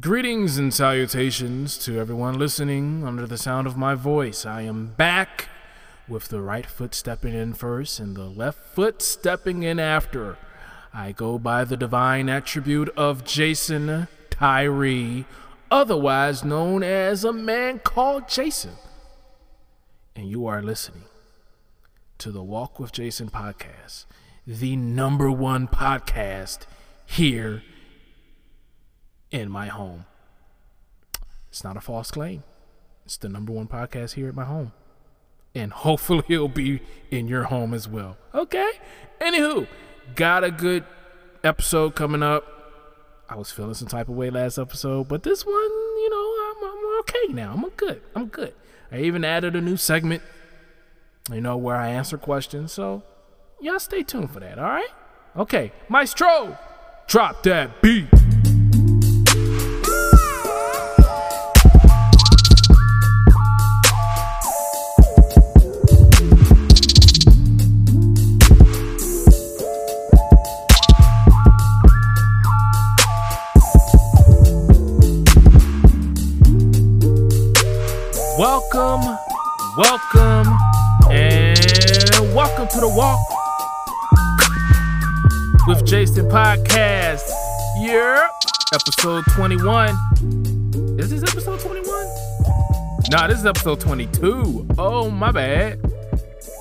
Greetings and salutations to everyone listening under the sound of my voice. I am back with the right foot stepping in first and the left foot stepping in after. I go by the divine attribute of Jason Tyree, otherwise known as a man called Jason. And you are listening to the Walk with Jason podcast, the number one podcast here in my home. It's not a false claim. It's the number one podcast here at my home. And hopefully it'll be in your home as well. Okay? Anywho, got a good episode coming up. I was feeling some type of way last episode, but this one, you know, I'm, I'm okay now. I'm good. I'm good. I even added a new segment, you know, where I answer questions. So, y'all stay tuned for that, all right? Okay, Maestro, drop that beat. Welcome, and welcome to the walk with Jason podcast. Yeah, episode 21. Is this episode 21? Nah, this is episode 22. Oh, my bad.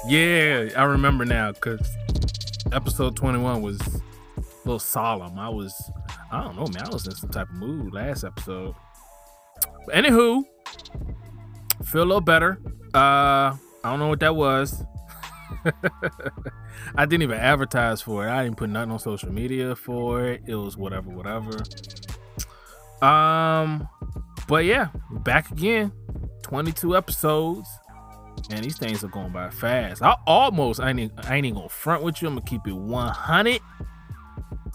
Yeah, I remember now because episode 21 was a little solemn. I was, I don't know, man, I was in some type of mood last episode. But anywho, feel a little better. Uh, I don't know what that was. I didn't even advertise for it. I didn't put nothing on social media for it. It was whatever, whatever. Um, but yeah, back again. 22 episodes. And these things are going by fast. I almost, I ain't, I ain't even gonna front with you. I'm gonna keep it 100.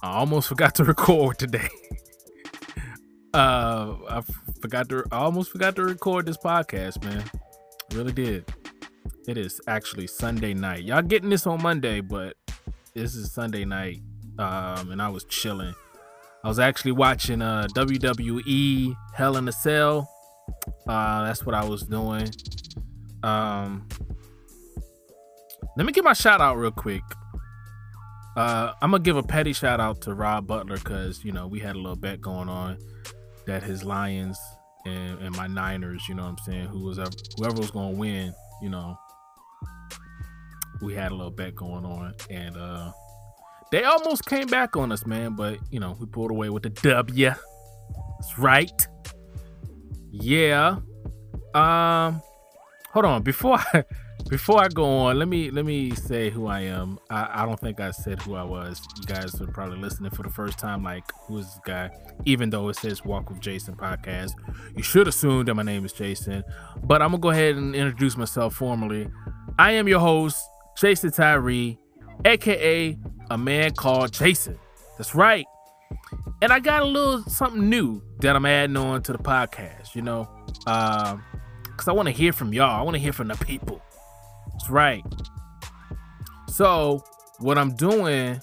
I almost forgot to record today. Uh, I forgot to, I almost forgot to record this podcast, man. Really did. It is actually Sunday night. Y'all getting this on Monday, but this is Sunday night. Um, and I was chilling. I was actually watching uh WWE Hell in a Cell. Uh, that's what I was doing. Um, let me give my shout out real quick. Uh, I'm gonna give a petty shout out to Rob Butler because you know we had a little bet going on that his Lions and, and my Niners, you know what I'm saying, who was ever, whoever was gonna win, you know, we had a little bet going on, and uh, they almost came back on us, man. But you know, we pulled away with the W. That's right. Yeah. Um. Hold on. Before I before I go on, let me let me say who I am. I, I don't think I said who I was. You guys are probably listening for the first time. Like, who is this guy? Even though it says Walk with Jason podcast, you should assume that my name is Jason. But I'm gonna go ahead and introduce myself formally. I am your host, Jason Tyree, aka a man called Jason. That's right. And I got a little something new that I'm adding on to the podcast, you know. Uh, because I want to hear from y'all. I want to hear from the people. Right. So, what I'm doing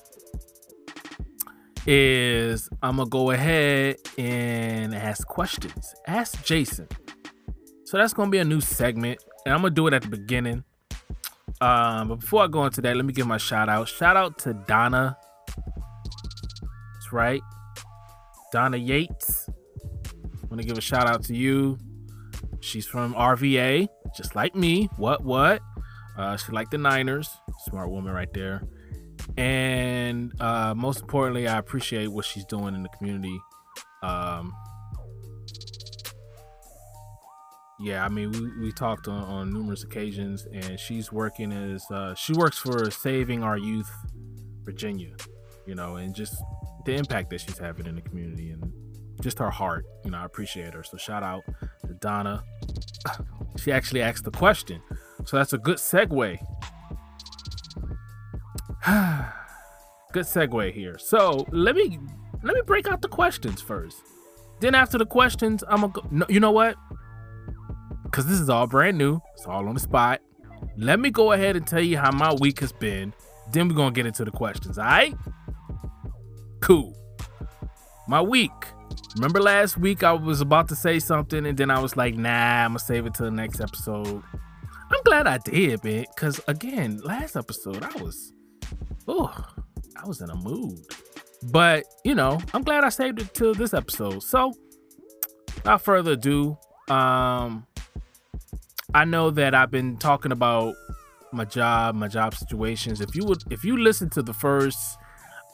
is I'm to go ahead and ask questions. Ask Jason. So, that's to be a new segment, and I'm to do it at the beginning. Um, but before I go into that, let me give my shout out. Shout out to Donna. That's right. Donna Yates. I want to give a shout out to you. She's from RVA, just like me. What, what? Uh, she liked the Niners. Smart woman right there. And uh, most importantly, I appreciate what she's doing in the community. Um, yeah, I mean, we, we talked on, on numerous occasions, and she's working as uh, she works for Saving Our Youth Virginia, you know, and just the impact that she's having in the community and just her heart. You know, I appreciate her. So shout out to Donna. She actually asked the question. So that's a good segue. good segue here. So let me let me break out the questions first. Then after the questions, I'm gonna go. No, you know what? Because this is all brand new. It's all on the spot. Let me go ahead and tell you how my week has been. Then we're gonna get into the questions. All right? Cool. My week Remember last week I was about to say something and then I was like, nah, I'm gonna save it to the next episode. I'm glad I did, man. Cause again, last episode I was oh, I was in a mood. But you know, I'm glad I saved it to this episode. So without further ado, um I know that I've been talking about my job, my job situations. If you would if you listen to the first,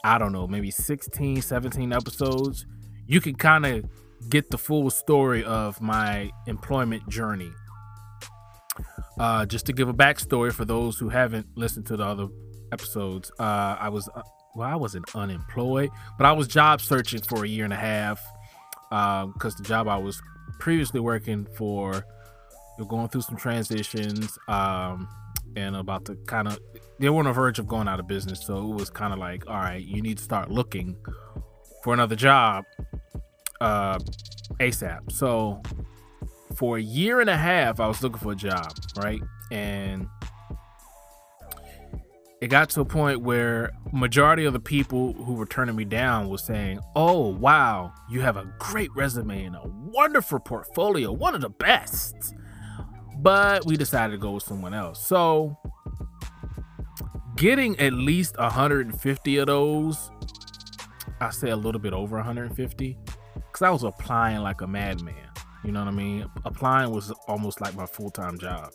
I don't know, maybe 16, 17 episodes, you can kind of get the full story of my employment journey. Uh, just to give a backstory for those who haven't listened to the other episodes, uh, I was, uh, well, I wasn't unemployed, but I was job searching for a year and a half because um, the job I was previously working for, you're going through some transitions um, and about to kind of, they were on the verge of going out of business. So it was kind of like, all right, you need to start looking for another job uh, ASAP. So for a year and a half, I was looking for a job, right? And it got to a point where majority of the people who were turning me down was saying, "Oh, wow, you have a great resume and a wonderful portfolio, one of the best." But we decided to go with someone else. So getting at least 150 of those, I say a little bit over 150, because I was applying like a madman. You know what I mean? Applying was almost like my full time job.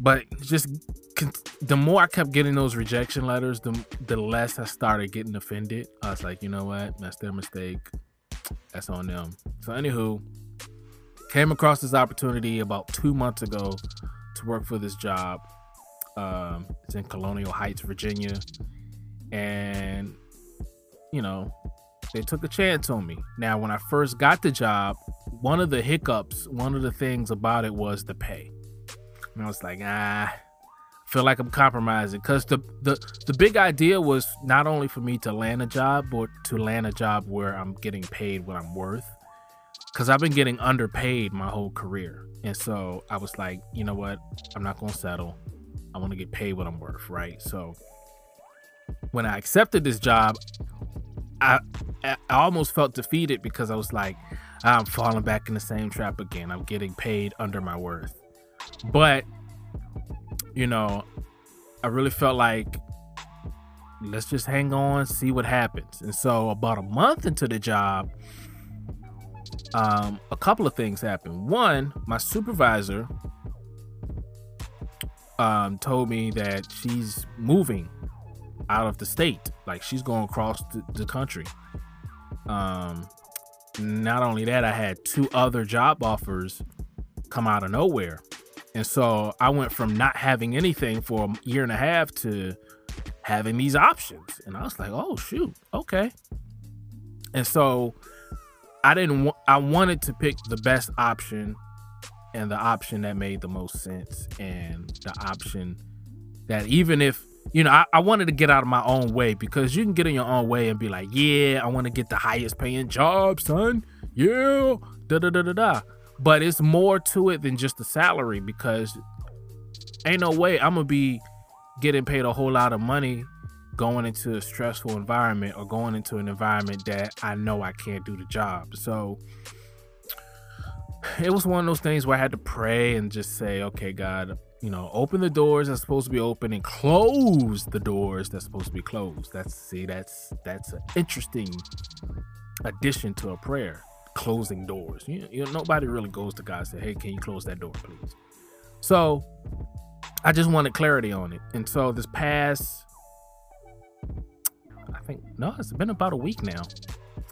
But just the more I kept getting those rejection letters, the the less I started getting offended. I was like, you know what? That's their mistake. That's on them. So, anywho, came across this opportunity about two months ago to work for this job. Um, it's in Colonial Heights, Virginia, and you know, they took a chance on me. Now, when I first got the job, one of the hiccups, one of the things about it was the pay. And I was like, ah, feel like I'm compromising because the, the the big idea was not only for me to land a job, but to land a job where I'm getting paid what I'm worth. Because I've been getting underpaid my whole career, and so I was like, you know what, I'm not gonna settle. I want to get paid what I'm worth, right? So when I accepted this job, I I almost felt defeated because I was like, I'm falling back in the same trap again. I'm getting paid under my worth. But you know, I really felt like let's just hang on, see what happens. And so about a month into the job, um, a couple of things happened. One, my supervisor um, told me that she's moving out of the state. Like she's going across the, the country. Um, not only that, I had two other job offers come out of nowhere. And so I went from not having anything for a year and a half to having these options. And I was like, oh, shoot, okay. And so I didn't, wa- I wanted to pick the best option and the option that made the most sense and the option that even if you know, I, I, wanted to get out of my own way because you can get in your own way and be like, yeah, I want to get the highest paying job, son. Yeah, da da da da da. But it's more to it than just the salary because ain't no way I'm gonna be getting paid a whole lot of money going into a stressful environment or going into an environment that I know I can't do the job. So it was one of those things where I had to pray and just say, okay, God, you know, open the doors that's supposed to be open and close the doors that's supposed to be closed. That's see, that's that's an interesting addition to a prayer. Closing doors. You, you know, nobody really goes to God and say, "Hey, can you close that door, please?" So, I just wanted clarity on it, and so this past, I think no, it's been about a week now.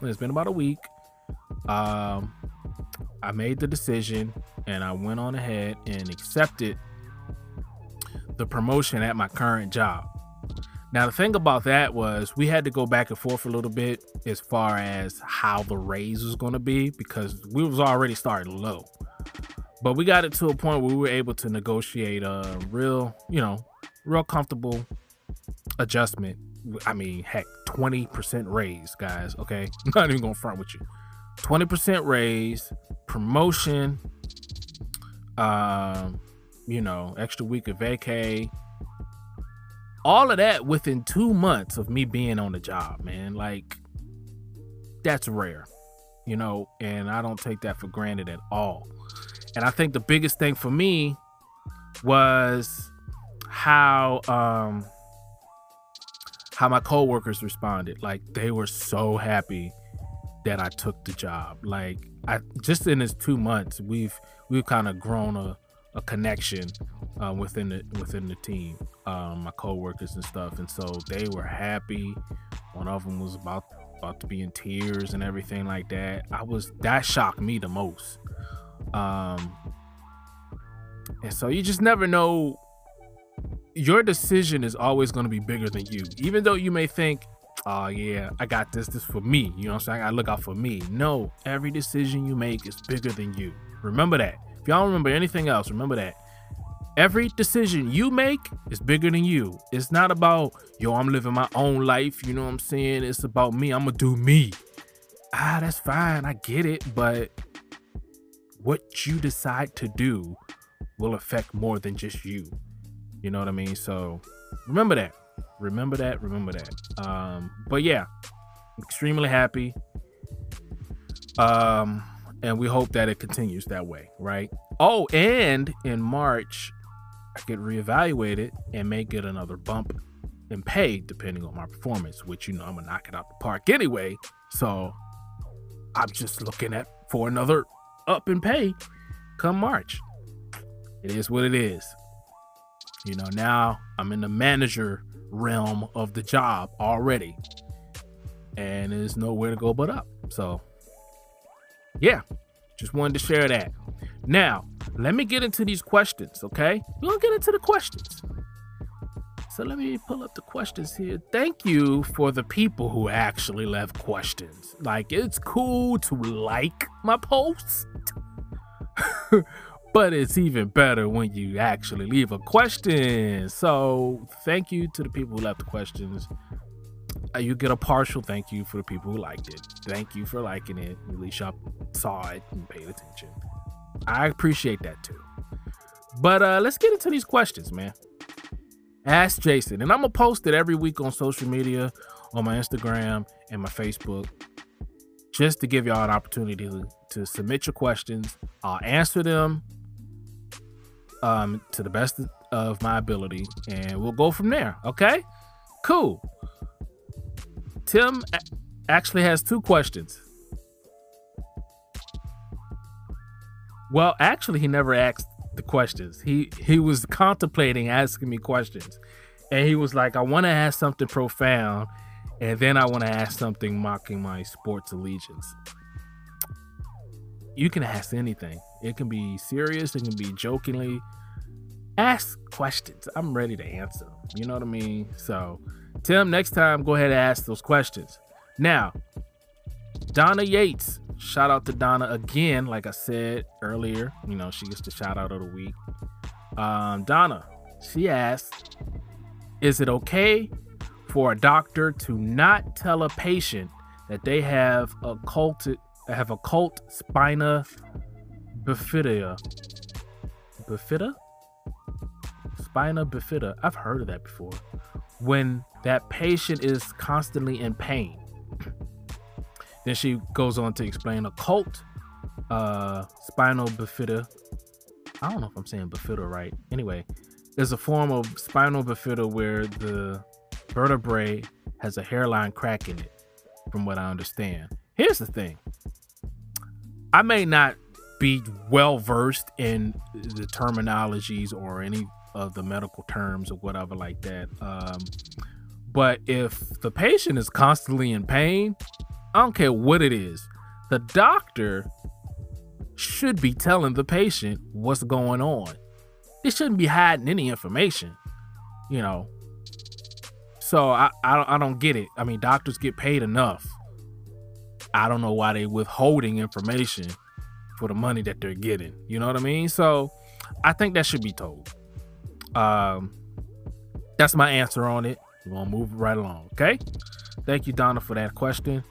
It's been about a week. Um, I made the decision, and I went on ahead and accepted the promotion at my current job. Now the thing about that was we had to go back and forth a little bit as far as how the raise was going to be because we was already starting low. But we got it to a point where we were able to negotiate a real, you know, real comfortable adjustment. I mean, heck, 20% raise, guys, okay? I'm not even going to front with you. 20% raise, promotion, um you know, extra week of vacay. All of that within two months of me being on the job, man. Like, that's rare, you know, and I don't take that for granted at all. And I think the biggest thing for me was how um how my coworkers responded. Like they were so happy that I took the job. Like I just in this two months, we've we've kind of grown a, a connection uh, within the within the team, um, my coworkers and stuff, and so they were happy. One of them was about about to be in tears and everything like that. I was that shocked me the most. Um, and so you just never know. Your decision is always going to be bigger than you, even though you may think, "Oh yeah, I got this. This for me." You know what I'm saying? I look out for me. No, every decision you make is bigger than you. Remember that. Y'all remember anything else, remember that. Every decision you make is bigger than you. It's not about, yo, I'm living my own life. You know what I'm saying? It's about me. I'm going to do me. Ah, that's fine. I get it. But what you decide to do will affect more than just you. You know what I mean? So remember that. Remember that. Remember that. Um, but yeah, extremely happy. Um, and we hope that it continues that way, right? Oh, and in March, I get reevaluated and may get another bump in pay depending on my performance, which you know I'm gonna knock it out the park anyway. So I'm just looking at for another up in pay come March. It is what it is. You know, now I'm in the manager realm of the job already. And there's nowhere to go but up. So yeah, just wanted to share that. Now, let me get into these questions, okay? We're gonna get into the questions. So let me pull up the questions here. Thank you for the people who actually left questions. Like, it's cool to like my post, but it's even better when you actually leave a question. So, thank you to the people who left the questions. Uh, you get a partial thank you for the people who liked it. Thank you for liking it. At least y'all saw it and paid attention. I appreciate that too. But uh, let's get into these questions, man. Ask Jason, and I'm gonna post it every week on social media, on my Instagram and my Facebook, just to give y'all an opportunity to, to submit your questions. I'll answer them um, to the best of my ability, and we'll go from there. Okay, cool. Tim actually has two questions. Well, actually, he never asked the questions. He he was contemplating asking me questions, and he was like, "I want to ask something profound, and then I want to ask something mocking my sports allegiance." You can ask anything. It can be serious. It can be jokingly. Ask questions. I'm ready to answer. You know what I mean? So, Tim, next time, go ahead and ask those questions. Now, Donna Yates Shout out to Donna again, like I said earlier. You know, she gets the shout out of the week. Um, Donna, she asked, Is it okay for a doctor to not tell a patient that they have occulted cult have occult spina bifida? Bifida? Spina bifida. I've heard of that before. When that patient is constantly in pain. Then she goes on to explain occult uh, spinal bifida. I don't know if I'm saying bifida right. Anyway, there's a form of spinal bifida where the vertebrae has a hairline crack in it, from what I understand. Here's the thing I may not be well versed in the terminologies or any of the medical terms or whatever like that. Um, but if the patient is constantly in pain, I don't care what it is. The doctor should be telling the patient what's going on. They shouldn't be hiding any information, you know. So I, I, I don't get it. I mean, doctors get paid enough. I don't know why they withholding information for the money that they're getting. You know what I mean? So I think that should be told. Um, that's my answer on it. We're gonna move right along. Okay. Thank you, Donna, for that question.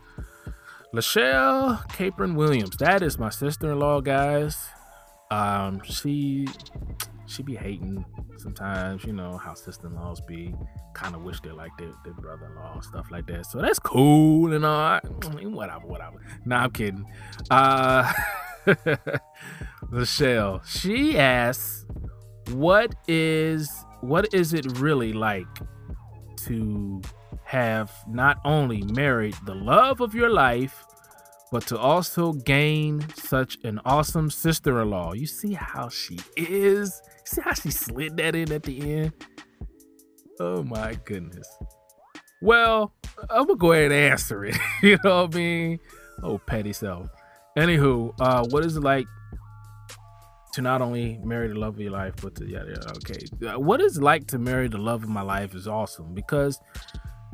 Lachelle Capron Williams. That is my sister-in-law, guys. Um, she she be hating sometimes, you know, how sister-in-laws be. Kind of wish they're like their, their brother-in-law, stuff like that. So that's cool and all. We whatever, whatever. Nah, I'm kidding. Uh, Michelle, she asks, "What is what is it really like to have not only married the love of your life, but to also gain such an awesome sister-in-law?" You see how she is. See how she slid that in at the end. Oh my goodness. Well, I'm gonna go ahead and answer it. you know what I mean? Oh, petty self. Anywho, uh, what is it like to not only marry the love of your life, but to yeah, yeah, okay. Uh, what is like to marry the love of my life is awesome because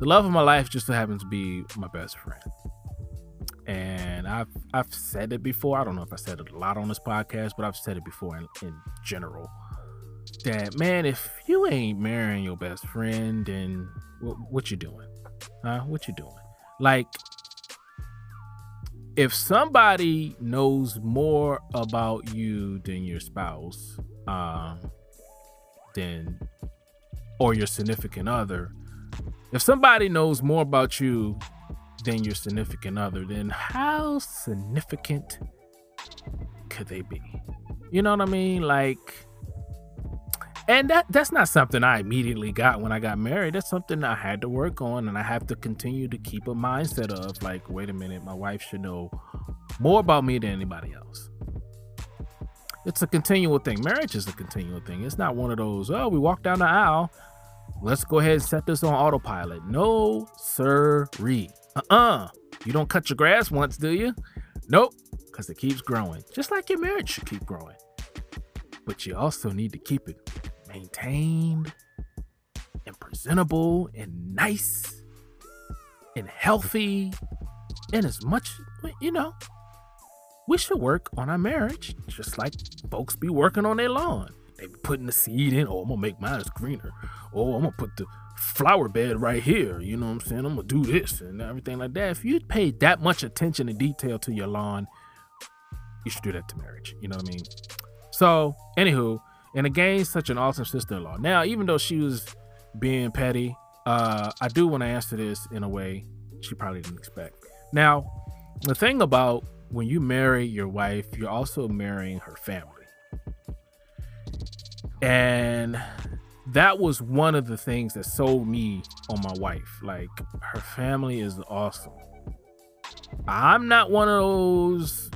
the love of my life just so happens to be my best friend. And I've I've said it before. I don't know if I said it a lot on this podcast, but I've said it before in, in general. That man, if you ain't marrying your best friend, then what, what you doing? Huh? What you doing? Like, if somebody knows more about you than your spouse, um, then or your significant other, if somebody knows more about you than your significant other, then how significant could they be? You know what I mean? Like and that that's not something I immediately got when I got married. That's something I had to work on, and I have to continue to keep a mindset of like, wait a minute, my wife should know more about me than anybody else. It's a continual thing. Marriage is a continual thing. It's not one of those, oh, we walk down the aisle. Let's go ahead and set this on autopilot. No, sirree. Uh-uh. You don't cut your grass once, do you? Nope, because it keeps growing. Just like your marriage should keep growing. But you also need to keep it maintained and presentable and nice and healthy and as much, you know, we should work on our marriage just like folks be working on their lawn. They be putting the seed in. Oh, I'm gonna make mine greener. Oh, I'm gonna put the flower bed right here. You know what I'm saying? I'm gonna do this and everything like that. If you pay that much attention and detail to your lawn, you should do that to marriage. You know what I mean? So, anywho, and again, such an awesome sister-in-law. Now, even though she was being petty, uh, I do want to answer this in a way she probably didn't expect. Now, the thing about when you marry your wife, you're also marrying her family. And that was one of the things that sold me on my wife. Like, her family is awesome. I'm not one of those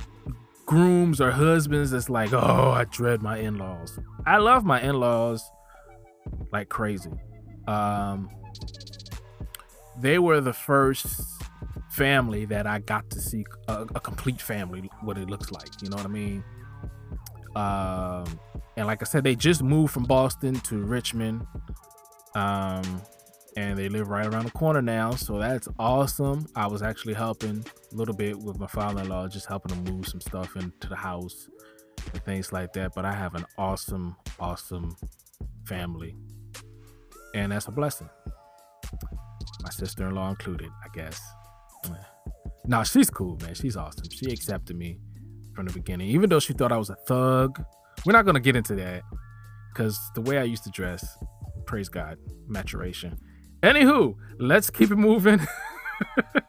grooms or husbands that's like, oh, I dread my in laws. I love my in laws like crazy. Um, they were the first family that I got to see a, a, complete family, what it looks like. You know what I mean? Um, and like I said, they just moved from Boston to Richmond. Um, and they live right around the corner now. So that's awesome. I was actually helping a little bit with my father-in-law, just helping him move some stuff into the house and things like that. But I have an awesome, awesome family, and that's a blessing. My sister-in-law included, I guess. No, she's cool, man. She's awesome. She accepted me from the beginning, even though she thought I was a thug. We're not gonna get into that because the way I used to dress, praise God, maturation. Anywho, let's keep it moving.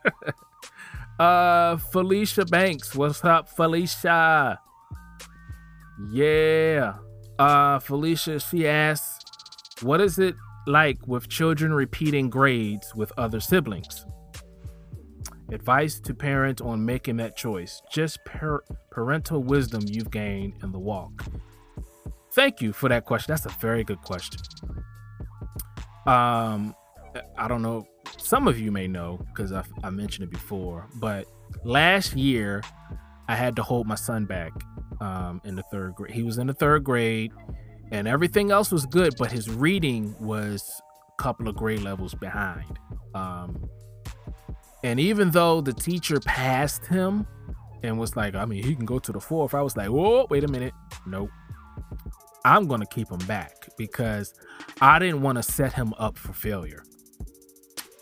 uh Felicia Banks. What's up, Felicia? Yeah. Uh Felicia, she asks, what is it like with children repeating grades with other siblings? Advice to parents on making that choice. Just par- parental wisdom you've gained in the walk. Thank you for that question. That's a very good question. Um, I don't know. Some of you may know because I, mentioned it before, but last year I had to hold my son back um, in the third grade. He was in the third grade, and everything else was good, but his reading was a couple of grade levels behind. Um, and even though the teacher passed him and was like, I mean, he can go to the fourth, I was like, whoa, wait a minute. Nope. I'm going to keep him back because I didn't want to set him up for failure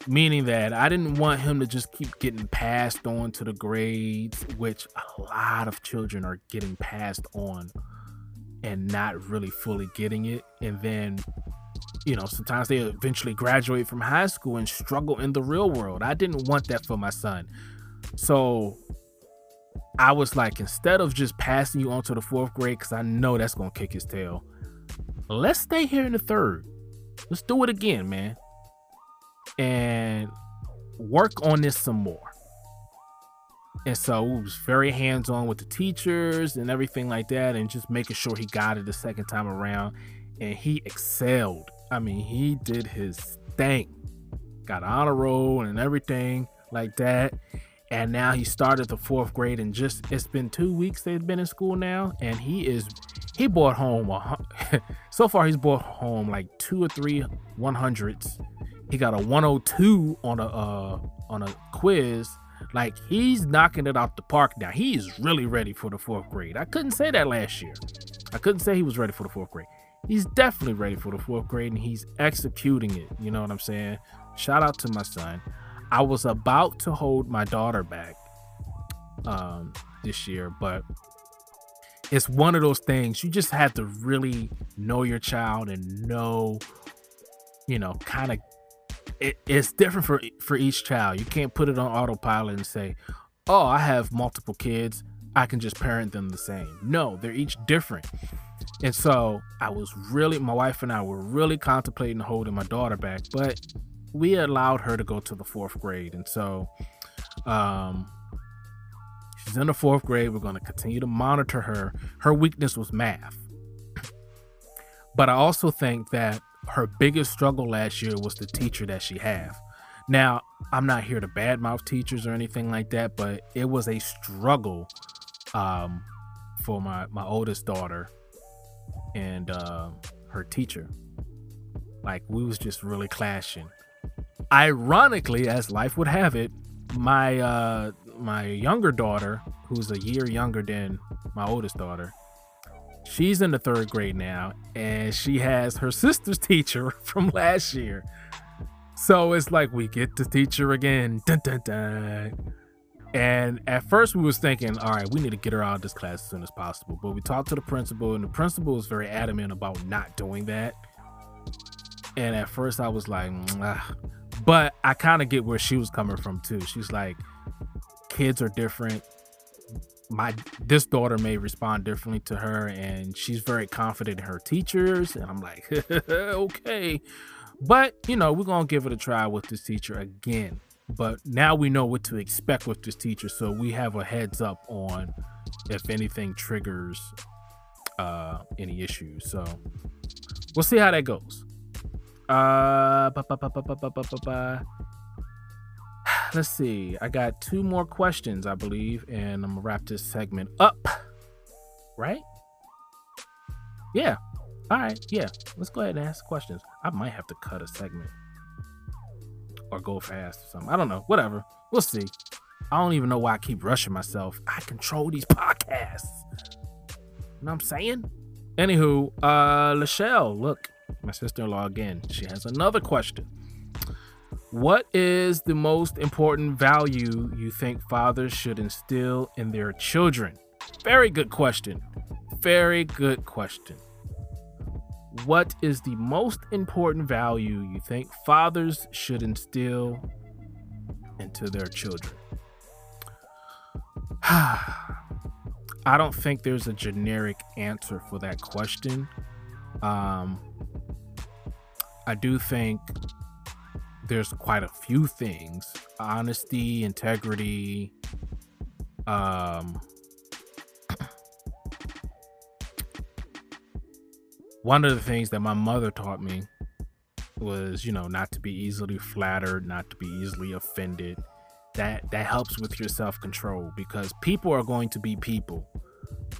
meaning that I didn't want him to just keep getting passed on to the grades, which a lot of children are getting passed on and not really fully getting it. And then, you know, sometimes they eventually graduate from high school and struggle in the real world. I didn't want that for my son. So I was like, instead of just passing you on to the fourth grade, because I know that's gonna kick his tail, let's stay here in the third. Let's do it again, man. And work on this some more. And so it was very hands on with the teachers and everything like that, and just making sure he got it the second time around. And he excelled. I mean, he did his thing, got on honor roll and everything like that. And now he started the fourth grade, and just it's been two weeks they've been in school now, and he is he bought home a, so far he's bought home like two or three 100s. He got a 102 on a uh, on a quiz like he's knocking it out the park now. He is really ready for the fourth grade. I couldn't say that last year. I couldn't say he was ready for the fourth grade. He's definitely ready for the fourth grade and he's executing it. You know what I'm saying? Shout out to my son. I was about to hold my daughter back um, this year, but it's one of those things you just have to really know your child and know, you know, kind of it, it's different for for each child. You can't put it on autopilot and say, "Oh, I have multiple kids. I can just parent them the same." No, they're each different. And so I was really, my wife and I were really contemplating holding my daughter back, but we allowed her to go to the fourth grade. And so um, she's in the fourth grade. We're going to continue to monitor her. Her weakness was math. But I also think that her biggest struggle last year was the teacher that she had. Now, I'm not here to badmouth teachers or anything like that, but it was a struggle um, for my my oldest daughter and uh, her teacher. Like we was just really clashing. Ironically, as life would have it, my uh, my younger daughter, who's a year younger than my oldest daughter, She's in the third grade now, and she has her sister's teacher from last year. So it's like we get the teacher again. Dun, dun, dun. And at first we was thinking, all right, we need to get her out of this class as soon as possible. But we talked to the principal, and the principal was very adamant about not doing that. And at first I was like, but I kind of get where she was coming from too. She's like, kids are different. My this daughter may respond differently to her and she's very confident in her teachers and i'm like okay. But you know we're gonna give it a try with this teacher again. But now we know what to expect with this teacher so we have a heads up on if anything triggers uh any issues. So we'll see how that goes. Uh let's see. I got two more questions, I believe, and I'm gonna wrap this segment up. Right? Yeah. All right. Yeah. Let's go ahead and ask questions. I might have to cut a segment or go fast or something. I don't know. Whatever. We'll see. I don't even know why I keep rushing myself. I control these podcasts. You know what I'm saying? Anywho, uh, Lachelle, look, my sister-in-law again. She has another question. What is the most important value you think fathers should instill in their children? Very good question. Very good question. What is the most important value you think fathers should instill into their children? I don't think there's a generic answer for that question. Um, I do think there's quite a few things. Honesty integrity um one of the things that my mother taught me was you know not to be easily flattered not to be easily offended. That that helps with your self-control because people are going to be people.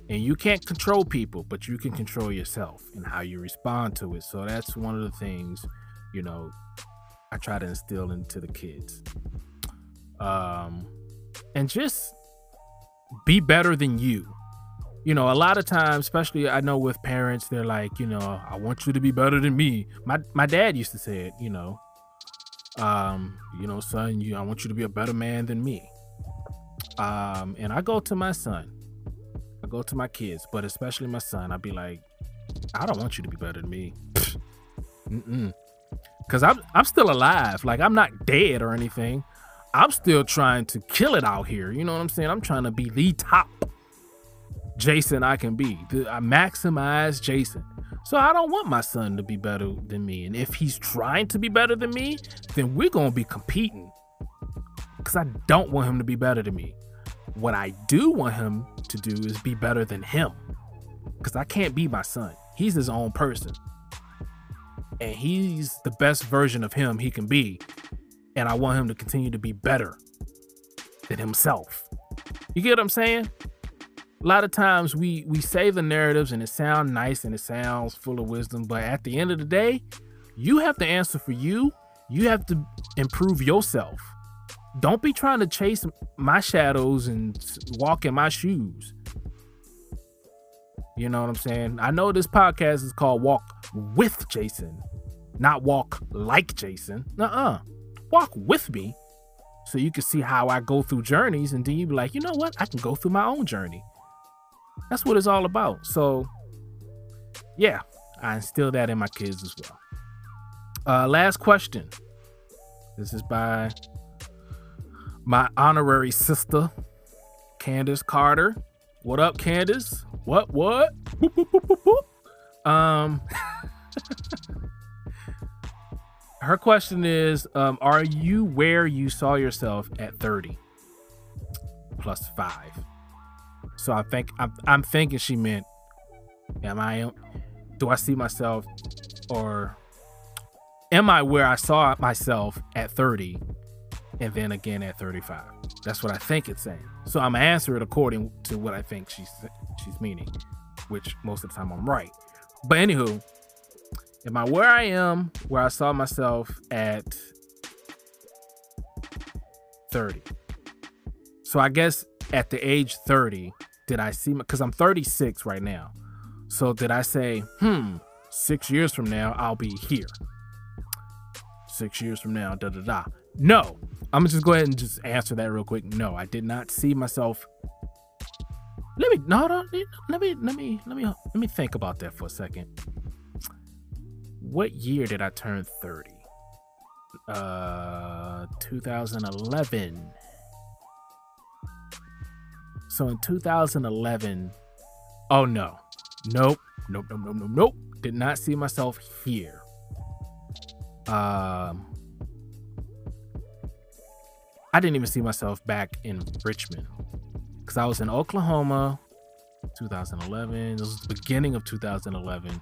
And you can't control people but you can control yourself and how you respond to it. So that's one of the things you know I try to instill into the kids. Um, and just be better than you. You know, a lot of times, especially I know with parents, they're like, you know, I want you to be better than me. My my dad used to say it, you know. Um, you know, son, you I want you to be a better man than me. Um, and I go to my son. I go to my kids, but especially my son, I'd be like, I don't want you to be better than me. Mm-mm. Cause I'm I'm still alive. Like I'm not dead or anything. I'm still trying to kill it out here. You know what I'm saying? I'm trying to be the top Jason I can be. I maximize Jason. So I don't want my son to be better than me. And if he's trying to be better than me, then we're to be competing. Because I don't want him to be better than me. What I do want him to do is be better than him. Because I can't be my son. He's his own person. And he's the best version of him he can be. And I want him to continue to be better than himself. You get what I'm saying? A lot of times we we say the narratives and it sounds nice and it sounds full of wisdom, but at the end of the day, you have to answer for you. You have to improve yourself. Don't be trying to chase my shadows and walk in my shoes. You know what I'm saying? I know this podcast is called Walk with Jason, not walk like Jason. Uh-uh. Walk with me so you can see how I go through journeys and then you be like, you know what? I can go through my own journey. That's what it's all about. So yeah, I instill that in my kids as well. Uh last question. This is by my honorary sister, Candace Carter. What up, Candace? What what? Boop, boop, boop, um her question is um, are you where you saw yourself at 30 plus 5 so i think i'm, I'm thinking she meant am i do i see myself or am i where i saw myself at 30 and then again at 35 that's what i think it's saying so i'm gonna answer it according to what i think she's she's meaning which most of the time i'm right but anywho am I where I am, where I saw myself at 30? So I guess at the age 30, did I see because I'm 36 right now. So did I say, hmm, six years from now, I'll be here? Six years from now, da da da. No, I'm gonna just go ahead and just answer that real quick. No, I did not see myself. Let me no, no let me let me let me let me think about that for a second what year did I turn 30? Uh, 2011. So in 2011, oh no, nope, nope, nope, nope, nope, nope. Did not see myself here. Um, I didn't even see myself back in Richmond because I was in Oklahoma, 2011. This was the beginning of 2011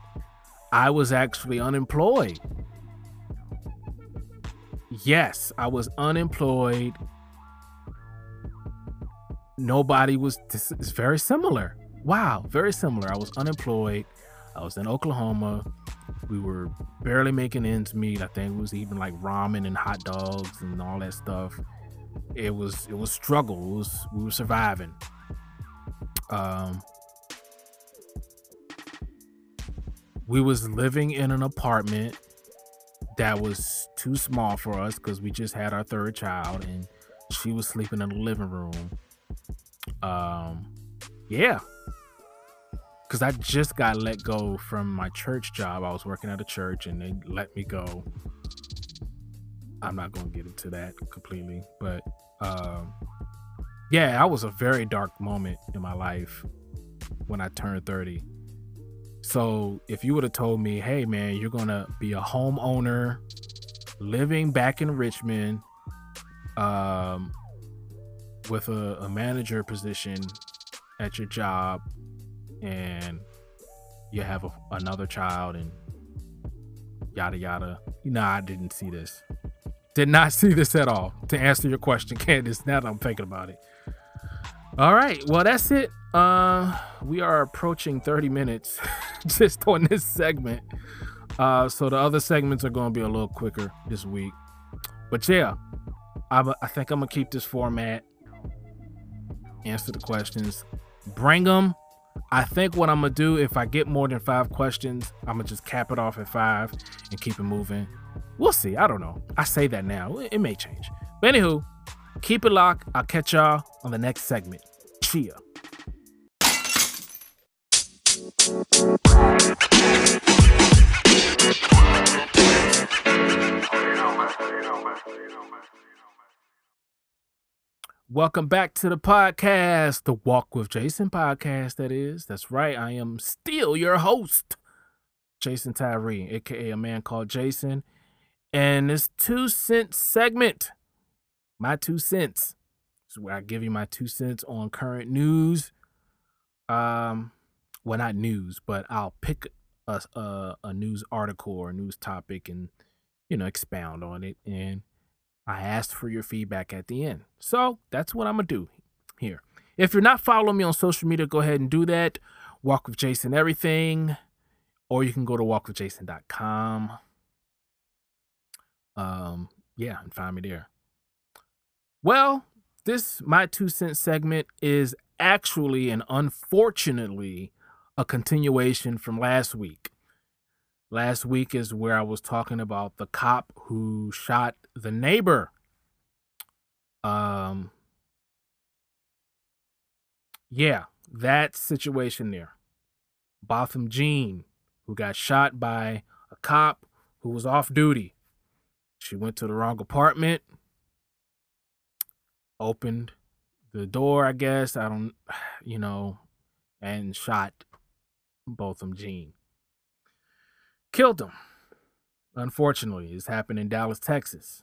I was actually unemployed. Yes, I was unemployed. Nobody was, this is very similar. Wow, very similar. I was unemployed. I was in Oklahoma. We were barely making ends meet. I think it was even like ramen and hot dogs and all that stuff. It was it was struggle. We were surviving. Um we was living in an apartment that was too small for us because we just had our third child and she was sleeping in the living room um yeah because i just got let go from my church job i was working at a church and they let me go i'm not going to get into that completely but um yeah that was a very dark moment in my life when i turned 30 so if you would have told me, hey man, you're gonna be a homeowner living back in Richmond, um, with a, a manager position at your job, and you have a, another child and yada yada. You know, I didn't see this. Did not see this at all. To answer your question, Candace, now that I'm thinking about it. All right, well that's it. Uh, we are approaching 30 minutes just on this segment. Uh, so the other segments are going to be a little quicker this week. But yeah, I, I think I'm gonna keep this format. Answer the questions, bring them. I think what I'm gonna do if I get more than five questions, I'm gonna just cap it off at five and keep it moving. We'll see. I don't know. I say that now. It may change. But anywho, Keep it locked. I'll catch y'all on the next segment. Chia. Welcome back to the podcast, the Walk with Jason podcast, that is. That's right. I am still your host, Jason Tyree, aka a man called Jason. And this two cent segment, my two cents, is where I give you my two cents on current news. Um, well, not news, but I'll pick a, a, a news article or news topic and, you know, expound on it. And I asked for your feedback at the end. So that's what I'm going to do here. If you're not following me on social media, go ahead and do that. Walk with Jason Everything, or you can go to walkwithjason.com. Um, yeah, and find me there. Well, this my two cent segment is actually and unfortunately a continuation from last week. Last week is where I was talking about the cop who shot the neighbor. Um yeah, that situation there. Botham Jean, who got shot by a cop who was off duty. She went to the wrong apartment, opened the door, I guess. I don't, you know, and shot Botham Jean killed him. Unfortunately, it's happened in Dallas, Texas.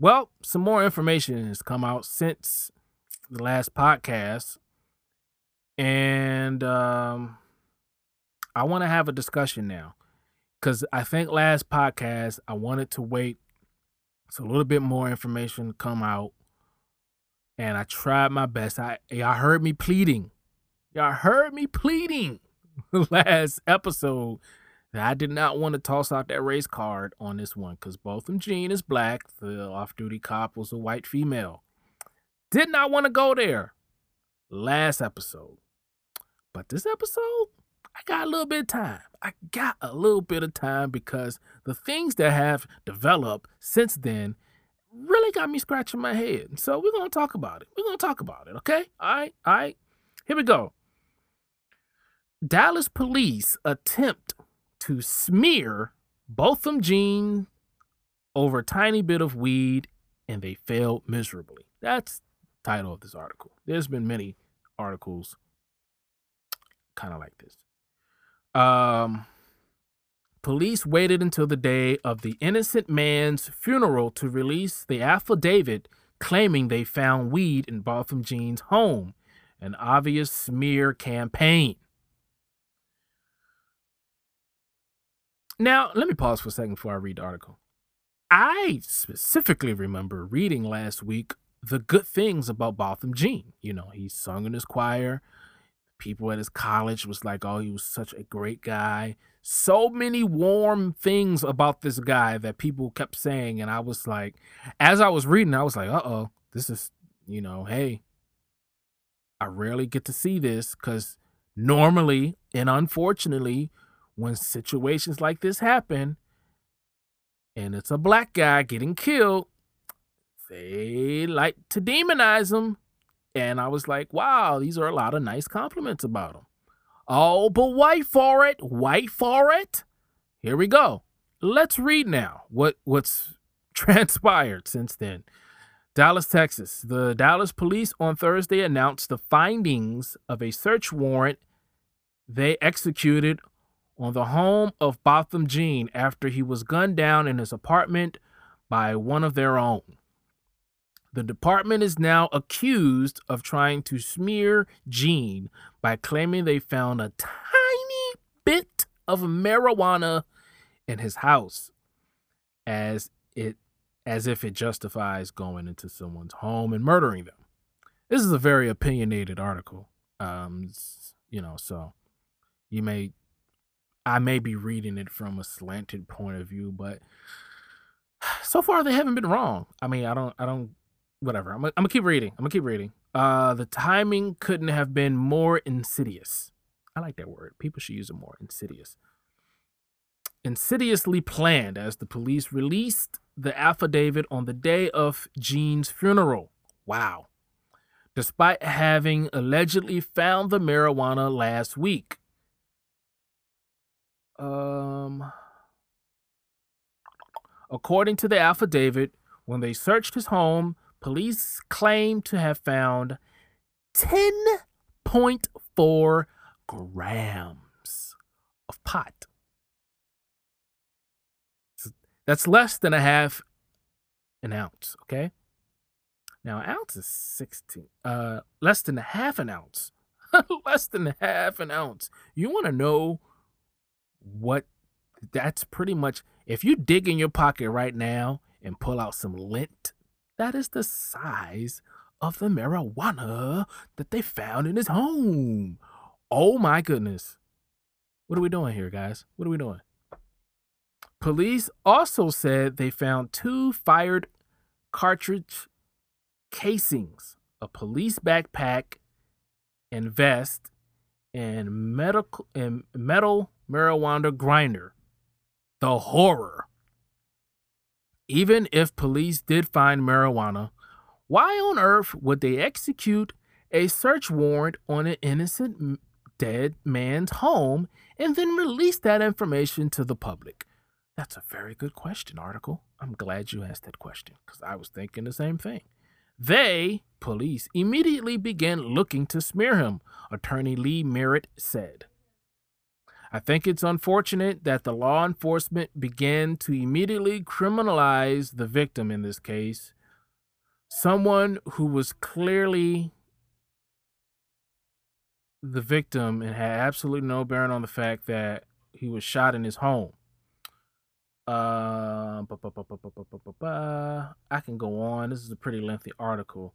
Well, some more information has come out since the last podcast. And um, I want to have a discussion now. Because I think last podcast, I wanted to wait so a little bit more information come out. And I tried my best. I y'all heard me pleading. Y'all heard me pleading last episode I did not want to toss out that race card on this one because Botham Jean is black. The off duty cop was a white female. Did not want to go there last episode. But this episode, I got a little bit of time. I got a little bit of time because the things that have developed since then really got me scratching my head. So we're going to talk about it. We're going to talk about it, okay? All right, all right. Here we go. Dallas police attempt to smear Botham Jean over a tiny bit of weed and they failed miserably. That's the title of this article. There's been many articles kind of like this. Um, police waited until the day of the innocent man's funeral to release the affidavit claiming they found weed in Botham Jean's home, an obvious smear campaign. Now, let me pause for a second before I read the article. I specifically remember reading last week the good things about Botham Jean. You know, he sung in his choir. People at his college was like, oh, he was such a great guy. So many warm things about this guy that people kept saying. And I was like, as I was reading, I was like, uh oh, this is, you know, hey, I rarely get to see this because normally and unfortunately, when situations like this happen and it's a black guy getting killed, they like to demonize him. And I was like, wow, these are a lot of nice compliments about him. Oh, but wait for it. Wait for it. Here we go. Let's read now what, what's transpired since then. Dallas, Texas. The Dallas police on Thursday announced the findings of a search warrant they executed on the home of Botham Jean after he was gunned down in his apartment by one of their own. The department is now accused of trying to smear Jean by claiming they found a tiny bit of marijuana in his house as it as if it justifies going into someone's home and murdering them. This is a very opinionated article. Um you know, so you may I may be reading it from a slanted point of view, but so far they haven't been wrong. I mean, I don't, I don't, whatever. I'm, I'm gonna keep reading. I'm gonna keep reading. Uh, the timing couldn't have been more insidious. I like that word. People should use it more. Insidious. Insidiously planned as the police released the affidavit on the day of Jean's funeral. Wow. Despite having allegedly found the marijuana last week. Um, according to the affidavit, when they searched his home, police claim to have found 10.4 grams of pot. That's less than a half an ounce, okay? Now, an ounce is 16, uh, less than a half an ounce. less than half an ounce. You want to know what that's pretty much. If you dig in your pocket right now and pull out some lint, that is the size of the marijuana that they found in his home. Oh my goodness. What are we doing here, guys? What are we doing? Police also said they found two fired cartridge casings, a police backpack and vest, and medical and metal marijuana grinder. The horror. Even if police did find marijuana, why on earth would they execute a search warrant on an innocent dead man's home and then release that information to the public? That's a very good question, article. I'm glad you asked that question because I was thinking the same thing. They, police, immediately began looking to smear him, attorney Lee Merritt said. I think it's unfortunate that the law enforcement began to immediately criminalize the victim in this case, someone who was clearly the victim and had absolutely no bearing on the fact that he was shot in his home. Uh, I can go on. This is a pretty lengthy article,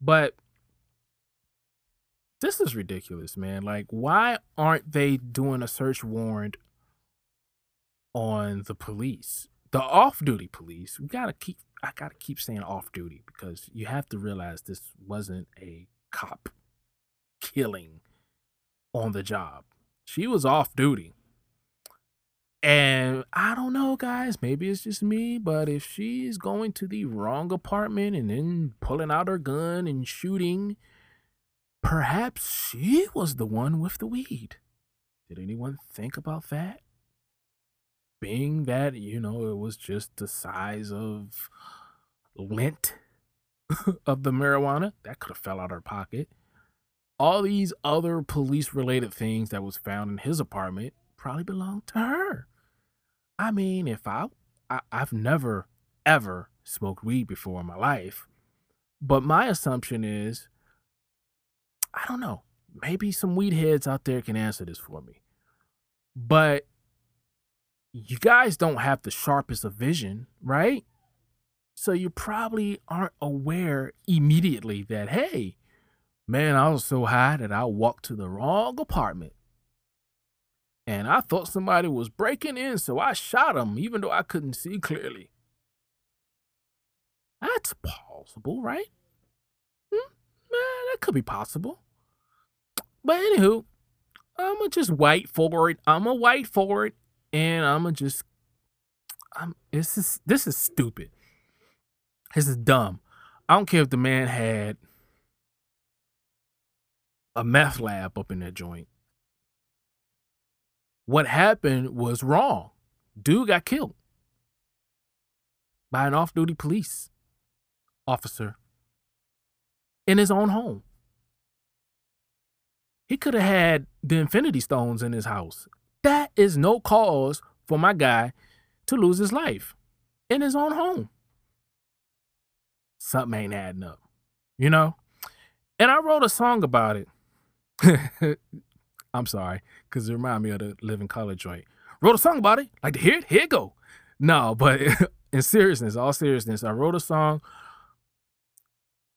but this is ridiculous, man. Like, why aren't they doing a search warrant on the police, the off-duty police? We gotta keep. I gotta keep saying off-duty because you have to realize this wasn't a cop killing on the job. She was off duty. And I don't know, guys. Maybe it's just me, but if she's going to the wrong apartment and then pulling out her gun and shooting, perhaps she was the one with the weed. Did anyone think about that? Being that, you know, it was just the size of lint of the marijuana, that could have fell out her pocket. All these other police related things that was found in his apartment probably belonged to her. I mean, if I, I I've never ever smoked weed before in my life, but my assumption is I don't know. Maybe some weed heads out there can answer this for me. But you guys don't have the sharpest of vision, right? So you probably aren't aware immediately that, hey, man, I was so high that I walked to the wrong apartment and I thought somebody was breaking in, so I shot him, even though I couldn't see clearly. That's possible, right? Hmm? Man, that could be possible. But anywho, I'ma just wait for it. I'ma wait for it, and I'ma just. I'm. This is this is stupid. This is dumb. I don't care if the man had a meth lab up in that joint what happened was wrong. Dude got killed by an off duty police officer in his own home. He could have had the Infinity Stones in his house. That is no cause for my guy to lose his life in his own home. Something ain't adding up, you know? And I wrote a song about it. I'm sorry, because it reminded me of the Living Colour joint. Wrote a song about it. Like to hear it? Here it go. No, but in seriousness, all seriousness, I wrote a song.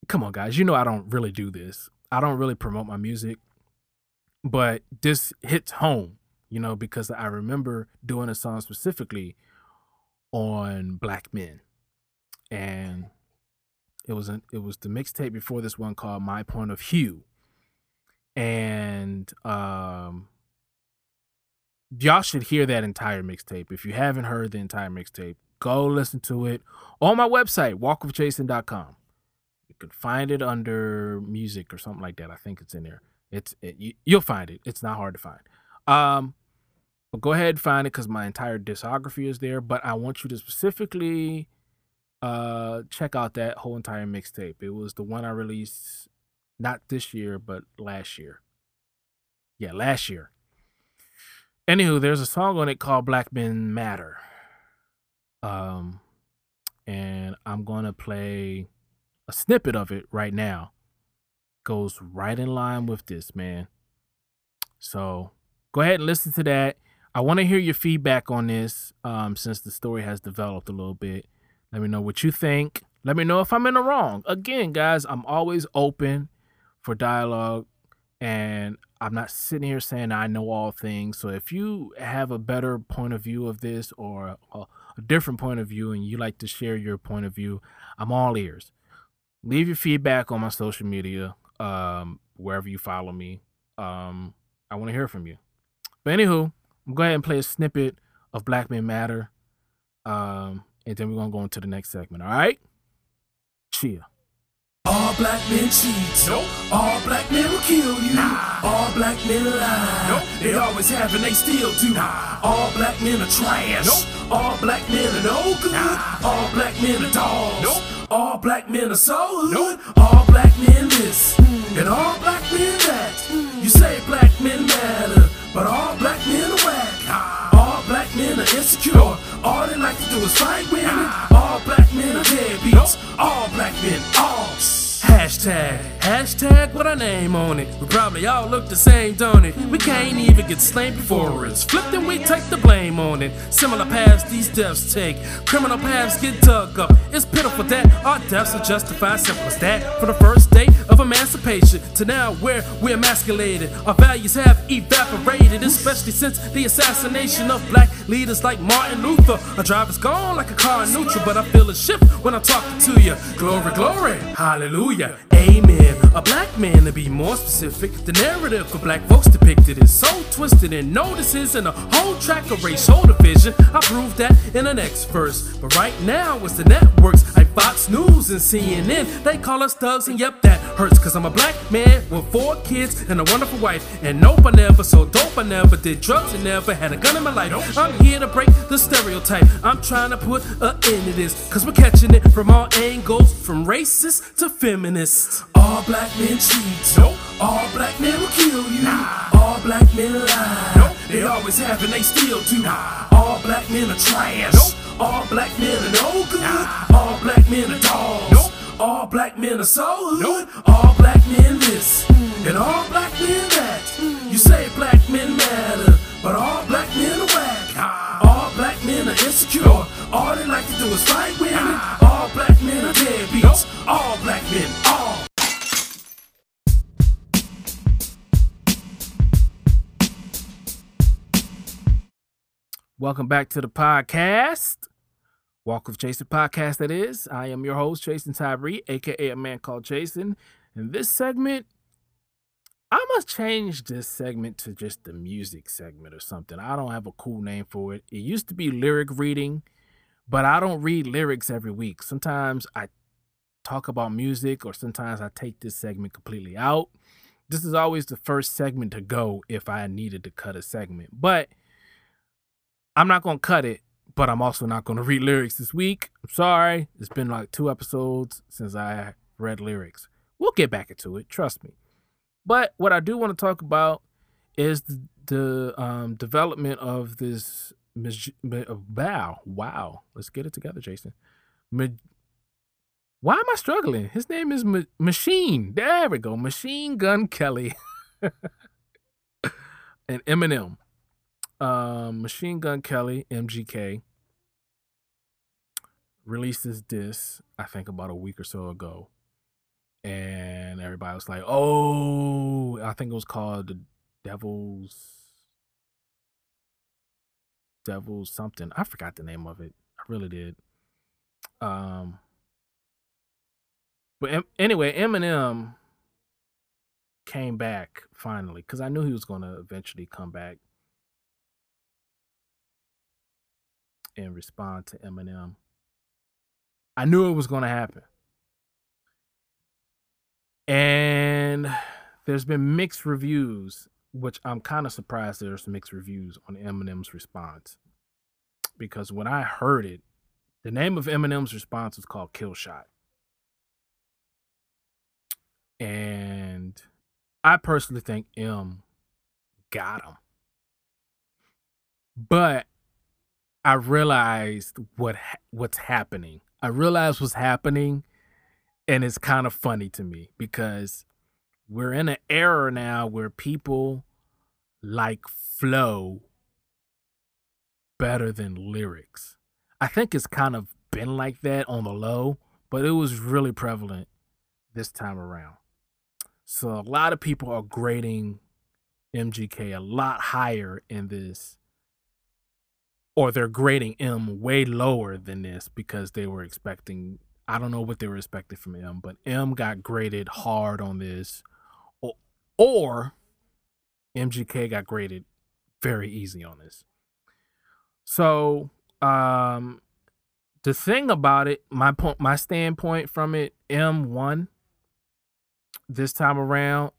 Come on, guys. You know I don't really do this. I don't really promote my music, but this hits home, you know, because I remember doing a song specifically on black men, and it was an, it was the mixtape before this one called My Point of View and um y'all should hear that entire mixtape. If you haven't heard the entire mixtape, go listen to it on my website, walkwithjason.com. You can find it under music or something like that. I think it's in there. It's it, you, you'll find it. It's not hard to find. Um, but go ahead and find it because my entire discography is there. But I want you to specifically uh check out that whole entire mixtape. It was the one I released not this year, but last year. Yeah, last year. Anywho, there's a song on it called Black Men Matter. Um and I'm gonna play a snippet of it right now. Goes right in line with this, man. So go ahead and listen to that. I want to hear your feedback on this um, since the story has developed a little bit. Let me know what you think. Let me know if I'm in the wrong. Again, guys, I'm always open for dialogue and I'm not sitting here saying I know all things. So if you have a better point of view of this or a, a different point of view and you like to share your point of view, I'm all ears. Leave your feedback on my social media, um, wherever you follow me. Um, I want to hear from you. But anywho, I'm go ahead and play a snippet of Black Men Matter. Um, and then we're gonna go into the next segment. All right? Cheer. All black men cheat. Nope. All black men will kill you. Nah. All black men lie. Nope. They always have and they still do. Nah. All black men are trash. Nope. All black men are no good. Nah. All black men are dogs. Nope. All black men are so hood. Nope. All black men this. And all black men. Mm. You say black men matter, but all black men are whack. All black men are insecure. All they like to do is fight women. All black men are deadbeats. All black men, all. Hashtag, hashtag with our name on it. We probably all look the same, don't it? We can't even get slain before it's flipped and we take the blame on it. Similar paths these deaths take, criminal paths get dug up. It's pitiful that our deaths are justified, simple as that. For the first day of emancipation to now where we're emasculated, our values have evaporated, especially since the assassination of black leaders like Martin Luther. Our drive is gone like a car in neutral, but I feel a shift when I'm talking to you. Glory, glory, hallelujah. Amen. A black man, to be more specific, the narrative for black folks depicted is so twisted and notices in a whole track of racial division. I proved that in the next verse. But right now, it's the networks like Fox News and CNN. They call us thugs, and yep, that hurts. Cause I'm a black man with four kids and a wonderful wife. And nope, I never so dope, I never did drugs and never had a gun in my life. I'm here to break the stereotype. I'm trying to put an end to this. Cause we're catching it from all angles, from racist to feminist. All black men cheat. Nope. All black men will kill you. Nah. All black men lie. Nope. They always have and they still do. Nah. All black men are trash. Nope. All black men are no good. Nah. All black men are dogs. Nope. All black men are so hood. Nope. All black men this. Mm. And all black men that. Mm. You say black men matter, but all black men are whack. Nah. All black men are insecure. Nope. All they like to do is fight women. Nah. All black men are deadbeats. Nope. All black men, Welcome back to the podcast. Walk with Jason podcast, that is. I am your host, Jason Tyree, aka a man called Jason. In this segment, I must change this segment to just the music segment or something. I don't have a cool name for it. It used to be lyric reading, but I don't read lyrics every week. Sometimes I talk about music, or sometimes I take this segment completely out. This is always the first segment to go if I needed to cut a segment. But I'm not to cut it, but I'm also not to read lyrics this week. I'm sorry. It's been like two episodes since I read lyrics. We'll get back into it, trust me. But what I do want to talk about is the, the um, development of this. Wow, wow. Let's get it together, Jason. Why am I struggling? His name is Ma- Machine. There we go. Machine Gun Kelly. and Eminem. Um, Machine Gun Kelly, MGK, releases this, I think, about a week or so ago. And everybody was like, oh, I think it was called The Devil's. Devil's something. I forgot the name of it. I really did. Um, but anyway, Eminem came back finally because I knew he was going to eventually come back and respond to Eminem. I knew it was going to happen. And there's been mixed reviews, which I'm kind of surprised there's mixed reviews on Eminem's response. Because when I heard it, The name of Eminem's response was called Kill Shot. And I personally think M got him. But I realized what what's happening. I realized what's happening and it's kind of funny to me because we're in an era now where people like flow better than lyrics. I think it's kind of been like that on the low, but it was really prevalent this time around. So a lot of people are grading MGK a lot higher in this, or they're grading M way lower than this because they were expecting. I don't know what they were expecting from M, but M got graded hard on this, or, or MGK got graded very easy on this. So, um, the thing about it, my point, my standpoint from it, M won this time around,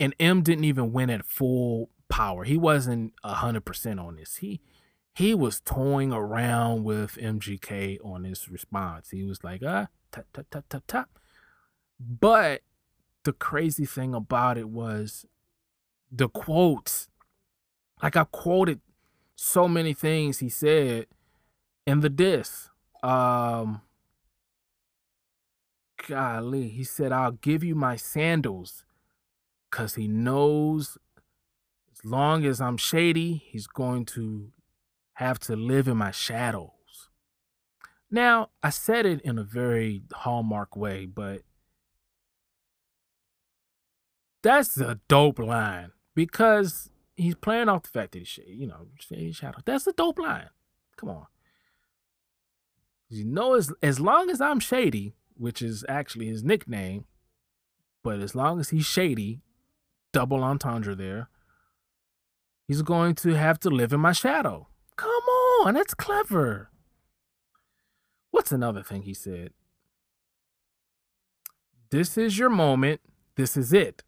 and M didn't even win at full power. He wasn't hundred percent on this. He he was toying around with MGK on his response. He was like, ah, tap, tap, tap, tap, tap. But the crazy thing about it was the quotes. Like I quoted so many things he said in the diss. Um golly, he said, I'll give you my sandals because he knows as long as I'm shady, he's going to have to live in my shadows. Now, I said it in a very hallmark way, but that's a dope line because he's playing off the fact that he's, you know, shadow. That's a dope line. Come on. You know, as as long as I'm shady, which is actually his nickname, but as long as he's shady, double entendre there, he's going to have to live in my shadow. Come on, that's clever. What's another thing he said? This is your moment. This is it.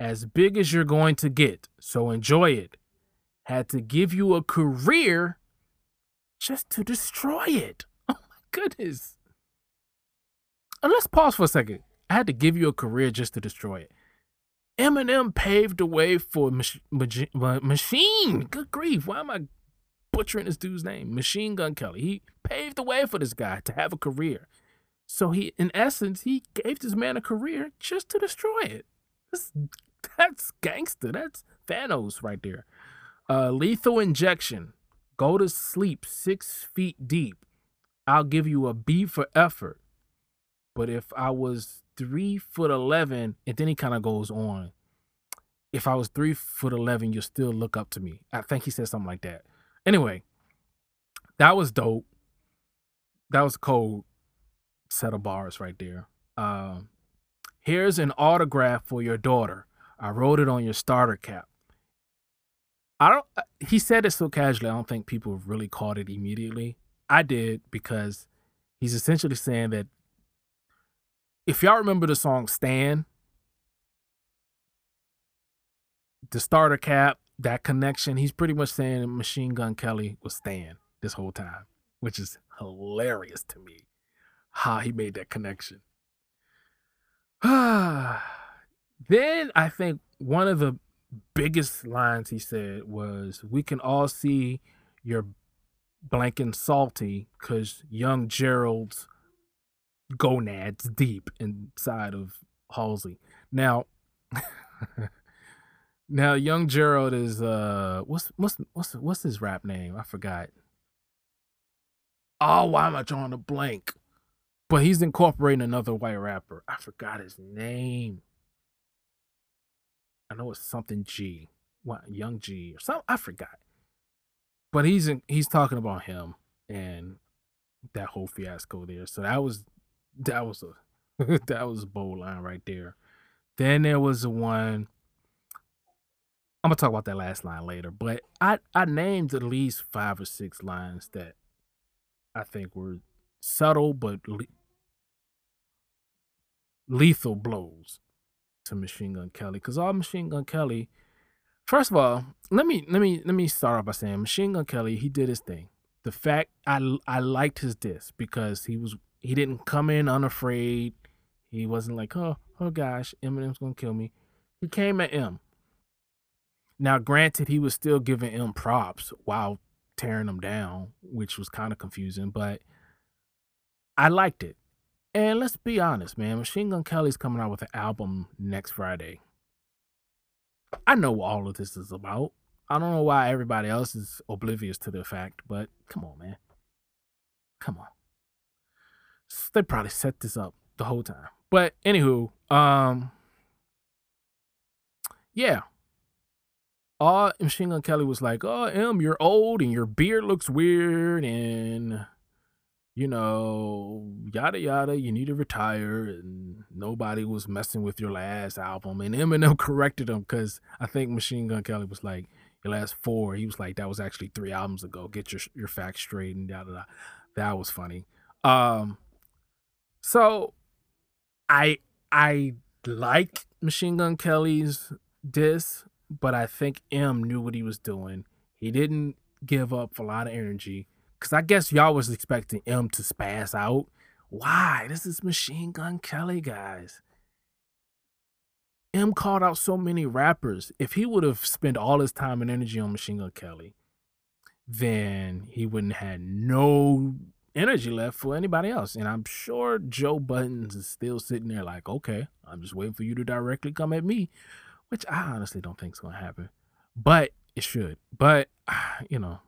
As big as you're going to get. So enjoy it. Had to give you a career just to destroy it. Oh my goodness. And let's pause for a second. I had to give you a career just to destroy it. Eminem paved the way for mach- mach- Machine. Good grief. Why am I butchering this dude's name? Machine Gun Kelly. He paved the way for this guy to have a career. So he, in essence, he gave this man a career just to destroy it. That's, that's gangster. That's Thanos right there. Uh, lethal injection. Go to sleep six feet deep. I'll give you a B for effort. But if I was three foot eleven, and then he kind of goes on. If I was three foot eleven, you'll still look up to me. I think he said something like that. Anyway, that was dope. That was a cold set of bars right there. Um, here's an autograph for your daughter. I wrote it on your starter cap. I don't. Uh, he said it so casually. I don't think people really caught it immediately. I did because he's essentially saying that if y'all remember the song "Stan," the starter cap, that connection, he's pretty much saying Machine Gun Kelly was Stan this whole time, which is hilarious to me how he made that connection. then I think one of the biggest lines he said was, We can all see you're blanking salty because young Gerald's gonads deep inside of Halsey. Now, now young Gerald is uh what's what's what's what's his rap name? I forgot. Oh, why am I drawing a blank? But he's incorporating another white rapper. I forgot his name. I know it's something G. What Young G or something. I forgot. But he's in, he's talking about him and that whole fiasco there. So that was that was a that was a bold line right there. Then there was the one. I'm gonna talk about that last line later, but I I named at least five or six lines that I think were subtle but le- lethal blows to Machine Gun Kelly. Because all Machine Gun Kelly, first of all, let me let me let me start off by saying Machine Gun Kelly he did his thing. the fact I I liked his diss because he was he didn't come in unafraid. He wasn't like, oh, oh gosh, Eminem's gonna kill me. He came at M. Now, granted, he was still giving M props while tearing him down, which was kind of confusing, but I liked it. And let's be honest, man, Machine Gun Kelly's coming out with an album next Friday. I know what all of this is about. I don't know why everybody else is oblivious to the fact, but come on, man. Come on. They probably set this up the whole time. But anywho, um yeah. All Machine Gun Kelly was like, Oh, M, you're old and your beard looks weird and you know, yada yada, you need to retire, and nobody was messing with your last album. And Eminem corrected him because I think Machine Gun Kelly was like, Your last four. He was like, That was actually three albums ago. Get your your facts straight and yada yada. That was funny. Um so I I like Machine Gun Kelly's diss, but I think M knew what he was doing. He didn't give up a lot of energy Cause I guess y'all was expecting M to spaz out. Why? This is Machine Gun Kelly, guys. M called out so many rappers. If he would have spent all his time and energy on Machine Gun Kelly, then he wouldn't have had no energy left for anybody else. And I'm sure Joe Buttons is still sitting there like, okay, I'm just waiting for you to directly come at me, which I honestly don't think is going to happen. But it should. But, you know,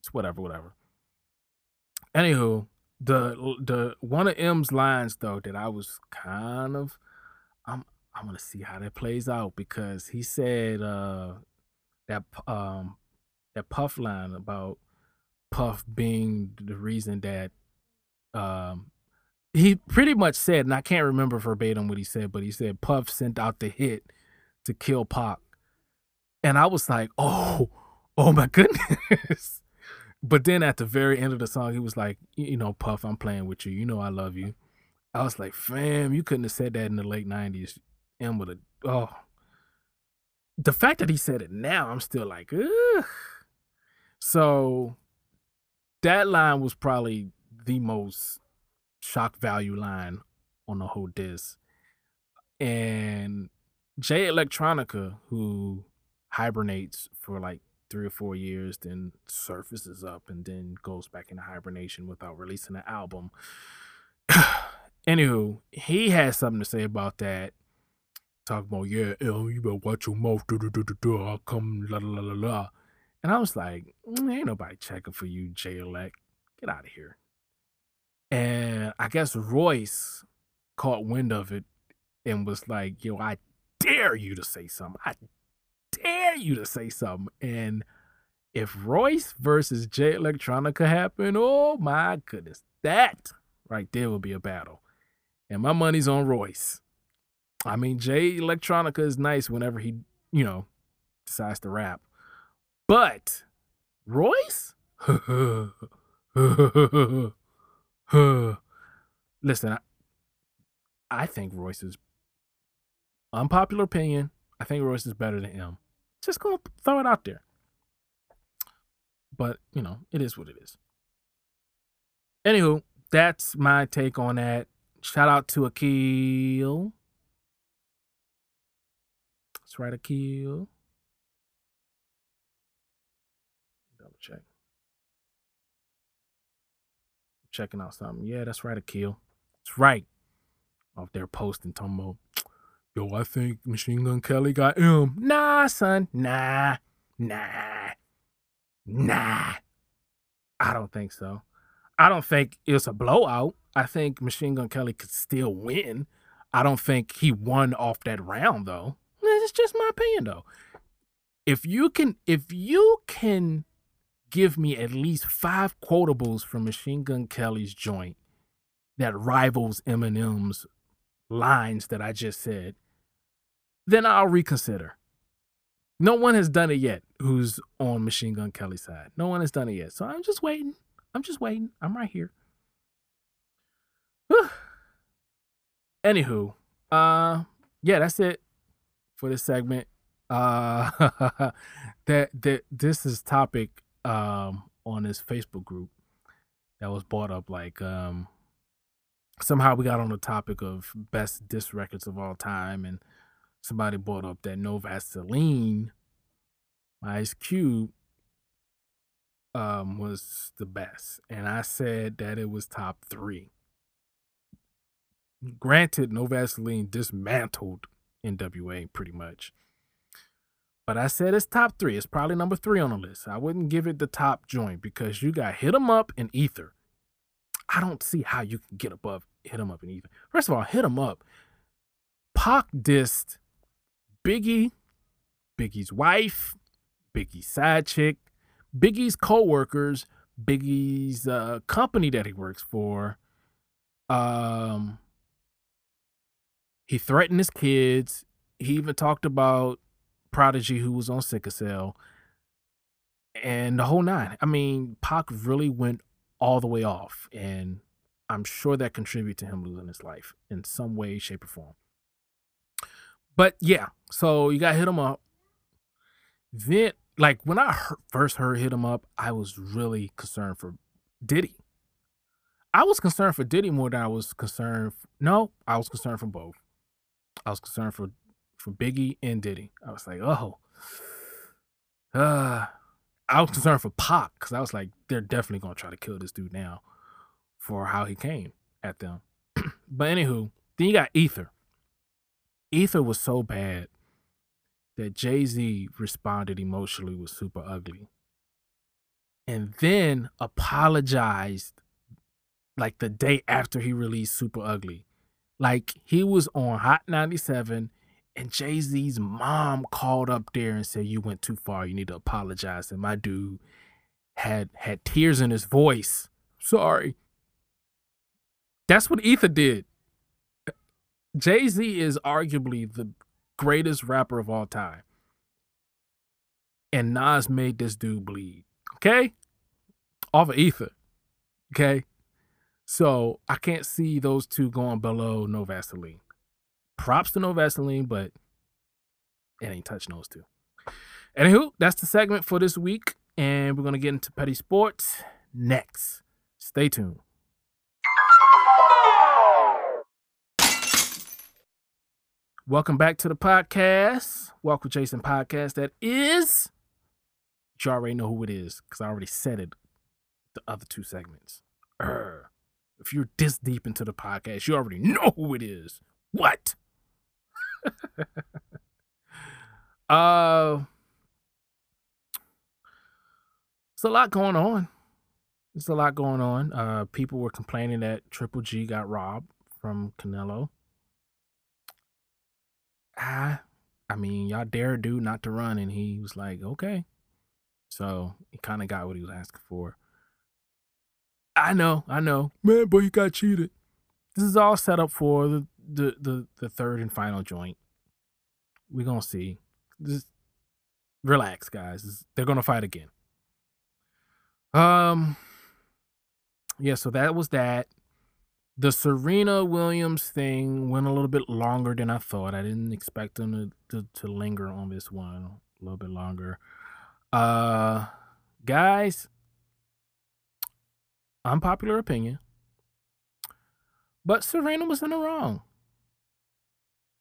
it's whatever, whatever. Anywho, the the one of M's lines though that I was kind of I'm I'm gonna see how that plays out because he said uh that um that Puff line about Puff being the reason that um he pretty much said, and I can't remember verbatim what he said, but he said Puff sent out the hit to kill Pac. And I was like, oh, oh my goodness. But then at the very end of the song, he was like, you know, Puff, I'm playing with you. You know I love you. I was like, fam, you couldn't have said that in the late 90s. And with a oh. The fact that he said it now, I'm still like, ugh. So that line was probably the most shock value line on the whole disc. And Jay Electronica, who hibernates for like three or four years, then surfaces up and then goes back into hibernation without releasing an album. Anywho, he has something to say about that. Talk about, yeah, you better watch your mouth. I'll come, la la la la. And I was like, mm, ain't nobody checking for you, J Elect. Get out of here. And I guess Royce caught wind of it and was like, yo, I dare you to say something. I dare you to say something. And if Royce versus Jay Electronica happen, oh my goodness, that right there will be a battle. And my money's on Royce. I mean, Jay Electronica is nice whenever he, you know, decides to rap. But Royce? Listen, I, I think Royce is unpopular opinion. I think Royce is better than him. Just gonna throw it out there. But you know, it is what it is. Anywho, that's my take on that. Shout out to Akil. That's right, Akil. Double check. Checking out something. Yeah, that's right, Akil. That's right. Off there posting, about Yo, I think Machine Gun Kelly got M. Nah, son. Nah. Nah. Nah. I don't think so. I don't think it's a blowout. I think Machine Gun Kelly could still win. I don't think he won off that round though. It's just my opinion though. If you can if you can give me at least five quotables from Machine Gun Kelly's joint that rivals Eminem's lines that I just said, then I'll reconsider. No one has done it yet who's on Machine Gun Kelly's side. No one has done it yet. So I'm just waiting. I'm just waiting. I'm right here. Anywho, uh yeah, that's it for this segment. Uh that that this is topic um on this Facebook group that was brought up. Like, um, somehow we got on the topic of best disc records of all time, and somebody brought up that No Vaseline, Ice Cube, um, was the best, and I said that it was top three. Granted, No Vaseline dismantled NWA pretty much. But I said it's top three. It's probably number three on the list. I wouldn't give it the top joint because you got Hit 'em Up and Ether. I don't see how you can get above Hit 'em Up and Ether. First of all, Hit 'em Up. Pac dissed Biggie, Biggie's wife, Biggie's side chick, Biggie's co-workers, Biggie's uh, company that he works for. Um, he threatened his kids. He even talked about Prodigy, who was on sickle cell, and the whole nine. I mean, Pac really went all the way off, and I'm sure that contributed to him losing his life in some way, shape, or form. But yeah, so you got hit him up. Then, like when I first heard hit him up, I was really concerned for Diddy. I was concerned for Diddy more than I was concerned. no, I was concerned for both. I was concerned for for Biggie and Diddy. I was like, oh, uh, I was concerned for Pac because I was like, they're definitely gonna try to kill this dude now for how he came at them. but anywho, then you got Ether. Ether was so bad that Jay Z responded emotionally with Super Ugly, and then apologized like the day after he released Super Ugly. Like he was on Hot 97 and Jay Z's mom called up there and said, You went too far. You need to apologize. And my dude had had tears in his voice. Sorry. That's what Ether did. Jay Z is arguably the greatest rapper of all time. And Nas made this dude bleed. Okay? Off of Ether. Okay? So I can't see those two going below No Vaseline. Props to No Vaseline, but it ain't touching those two. Anywho, that's the segment for this week, and we're gonna get into petty sports next. Stay tuned. Welcome back to the podcast. Walk with Jason podcast. That is, you already know who it is because I already said it. The other two segments. Urgh. If you're this deep into the podcast, you already know who it is. What? uh, it's a lot going on. It's a lot going on. Uh, people were complaining that Triple G got robbed from Canelo. Ah, I mean, y'all dare dude not to run, and he was like, okay. So he kind of got what he was asking for. I know, I know, man, but he got cheated. This is all set up for the the the, the third and final joint. We're gonna see. Just relax, guys. They're gonna fight again. Um. Yeah, so that was that. The Serena Williams thing went a little bit longer than I thought. I didn't expect them to, to, to linger on this one a little bit longer. Uh guys, unpopular opinion. But Serena was in the wrong.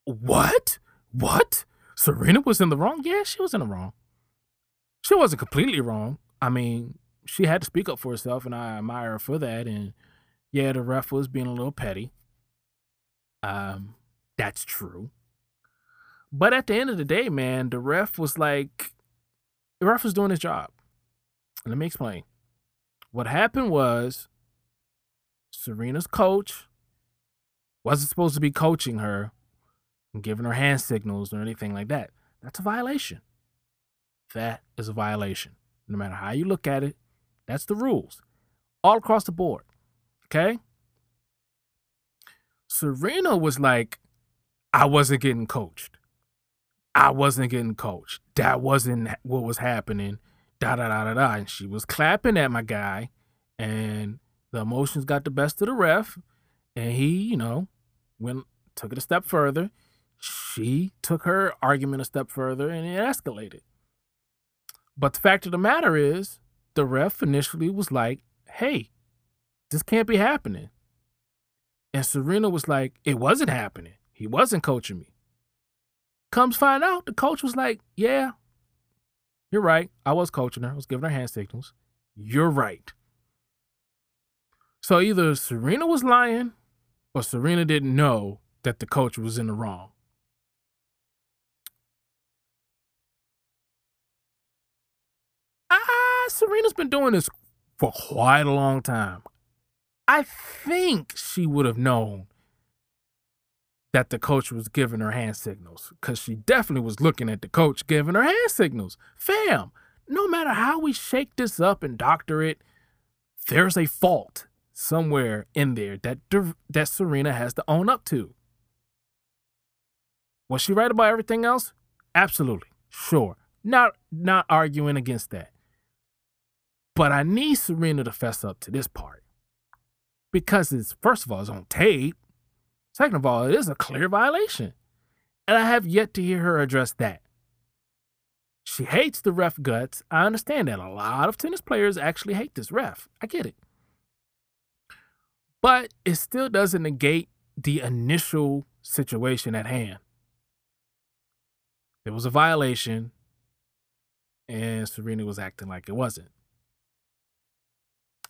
What? What? Serena was in the wrong? Yeah, she was in the wrong. She wasn't completely wrong. I mean, she had to speak up for herself, and I admire her for that. And yeah, the ref was being a little petty. Um, that's true. But at the end of the day, man, the ref was like, the ref was doing his job. Let me explain. What happened was Serena's coach wasn't supposed to be coaching her and giving her hand signals or anything like that. That's a violation. That is a violation. No matter how you look at it, that's the rules. All across the board. Okay? Serena was like, I wasn't getting coached. I wasn't getting coached. That wasn't what was happening. Da da da da da. And she was clapping at my guy, and the emotions got the best of the ref, and he, you know, went took it a step further. She took her argument a step further, and it escalated. But the fact of the matter is, the ref initially was like, hey, this can't be happening. And Serena was like, it wasn't happening. He wasn't coaching me. Comes find out, the coach was like, yeah, you're right. I was coaching her. I was giving her hand signals. You're right. So either Serena was lying or Serena didn't know that the coach was in the wrong. Ah, Serena's been doing this for quite a long time. I think she would have known that the coach was giving her hand signals because she definitely was looking at the coach giving her hand signals. Fam, no matter how we shake this up and doctor it, there's a fault somewhere in there that that Serena has to own up to. Was she right about everything else? Absolutely. Sure. Not not arguing against that. But I need Serena to fess up to this part. Because it's first of all, it's on tape. Second of all, it is a clear violation. And I have yet to hear her address that. She hates the ref guts. I understand that. A lot of tennis players actually hate this ref. I get it. But it still doesn't negate the initial situation at hand. There was a violation, and Serena was acting like it wasn't.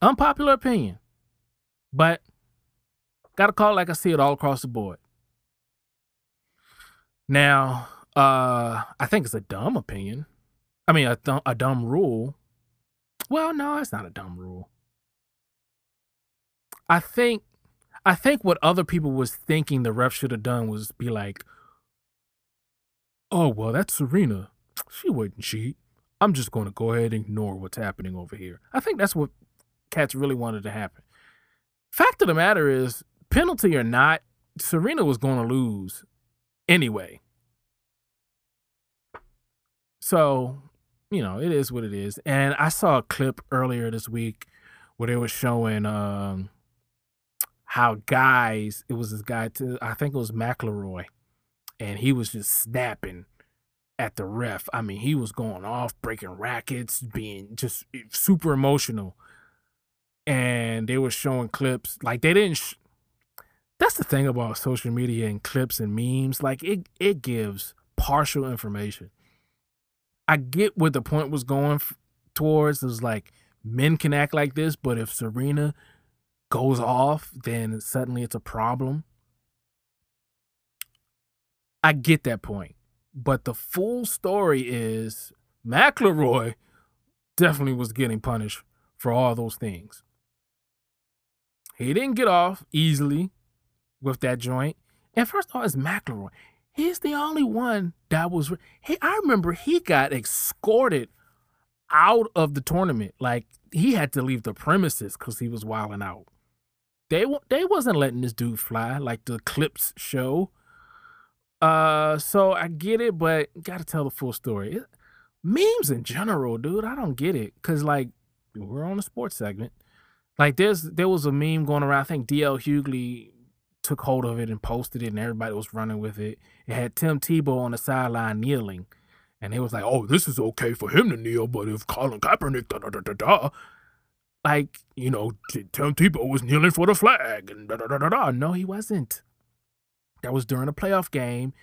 Unpopular opinion, but gotta call it like I see it all across the board. Now, uh, I think it's a dumb opinion. I mean, a, th- a dumb rule. Well, no, it's not a dumb rule. I think I think what other people was thinking the ref should have done was be like, "Oh, well, that's Serena. She wouldn't cheat. I'm just going to go ahead and ignore what's happening over here." I think that's what cats really wanted to happen. Fact of the matter is, penalty or not, Serena was going to lose anyway. So, you know, it is what it is. And I saw a clip earlier this week where they were showing um, how guys, it was this guy, to, I think it was McEnroe, and he was just snapping at the ref. I mean, he was going off, breaking rackets, being just super emotional. And they were showing clips like they didn't. Sh- That's the thing about social media and clips and memes. Like it, it gives partial information. I get what the point was going f- towards. It was like men can act like this, but if Serena goes off, then suddenly it's a problem. I get that point. But the full story is McEnroe definitely was getting punished for all those things. He didn't get off easily with that joint. And first of all, it's McEnroe. He's the only one that was. He, I remember he got escorted out of the tournament. Like he had to leave the premises because he was wilding out. They they wasn't letting this dude fly like the clips show. Uh, so I get it, but gotta tell the full story. It, memes in general, dude, I don't get it. Cause like we're on a sports segment. Like there's there was a meme going around. I think DL Hughley took hold of it and posted it, and everybody was running with it. It had Tim Tebow on the sideline kneeling, and it was like, "Oh, this is okay for him to kneel, but if Colin Kaepernick, da da da da da, like, you know, Tim Tebow was kneeling for the flag and da da da da da. No, he wasn't. That was during a playoff game,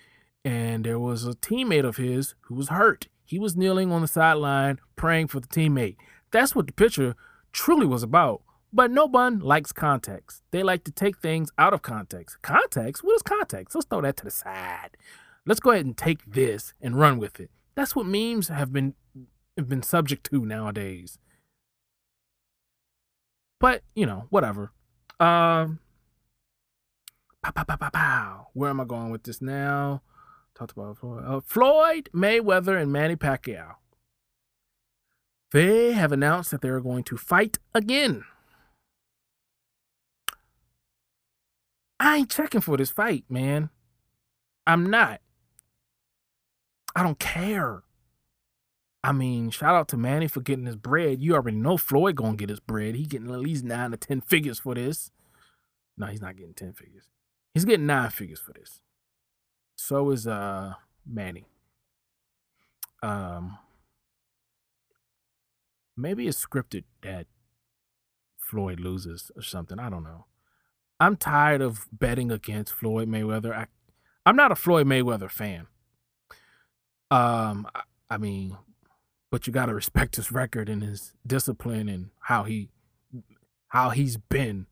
and there was a teammate of his who was hurt. He was kneeling on the sideline praying for the teammate. That's what the picture truly was about. But no one likes context. They like to take things out of context. Context? What is context? Let's throw that to the side. Let's go ahead and take this and run with it. That's what memes have been have been subject to nowadays. But, you know, whatever. Um pow, pow, pow, pow, pow. Where am I going with this now? Talked about Floyd. Uh, Floyd Mayweather and Manny Pacquiao. They have announced that they're going to fight again. I ain't checking for this fight, man. I'm not. I don't care. I mean, shout out to Manny for getting his bread. You already know Floyd gonna get his bread. He getting at least nine to ten figures for this. No, he's not getting ten figures. He's getting nine figures for this. So is uh Manny. Um maybe it's scripted that Floyd loses or something. I don't know. I'm tired of betting against Floyd Mayweather. I, I'm not a Floyd Mayweather fan. Um, I, I mean, but you got to respect his record and his discipline and how he how he's been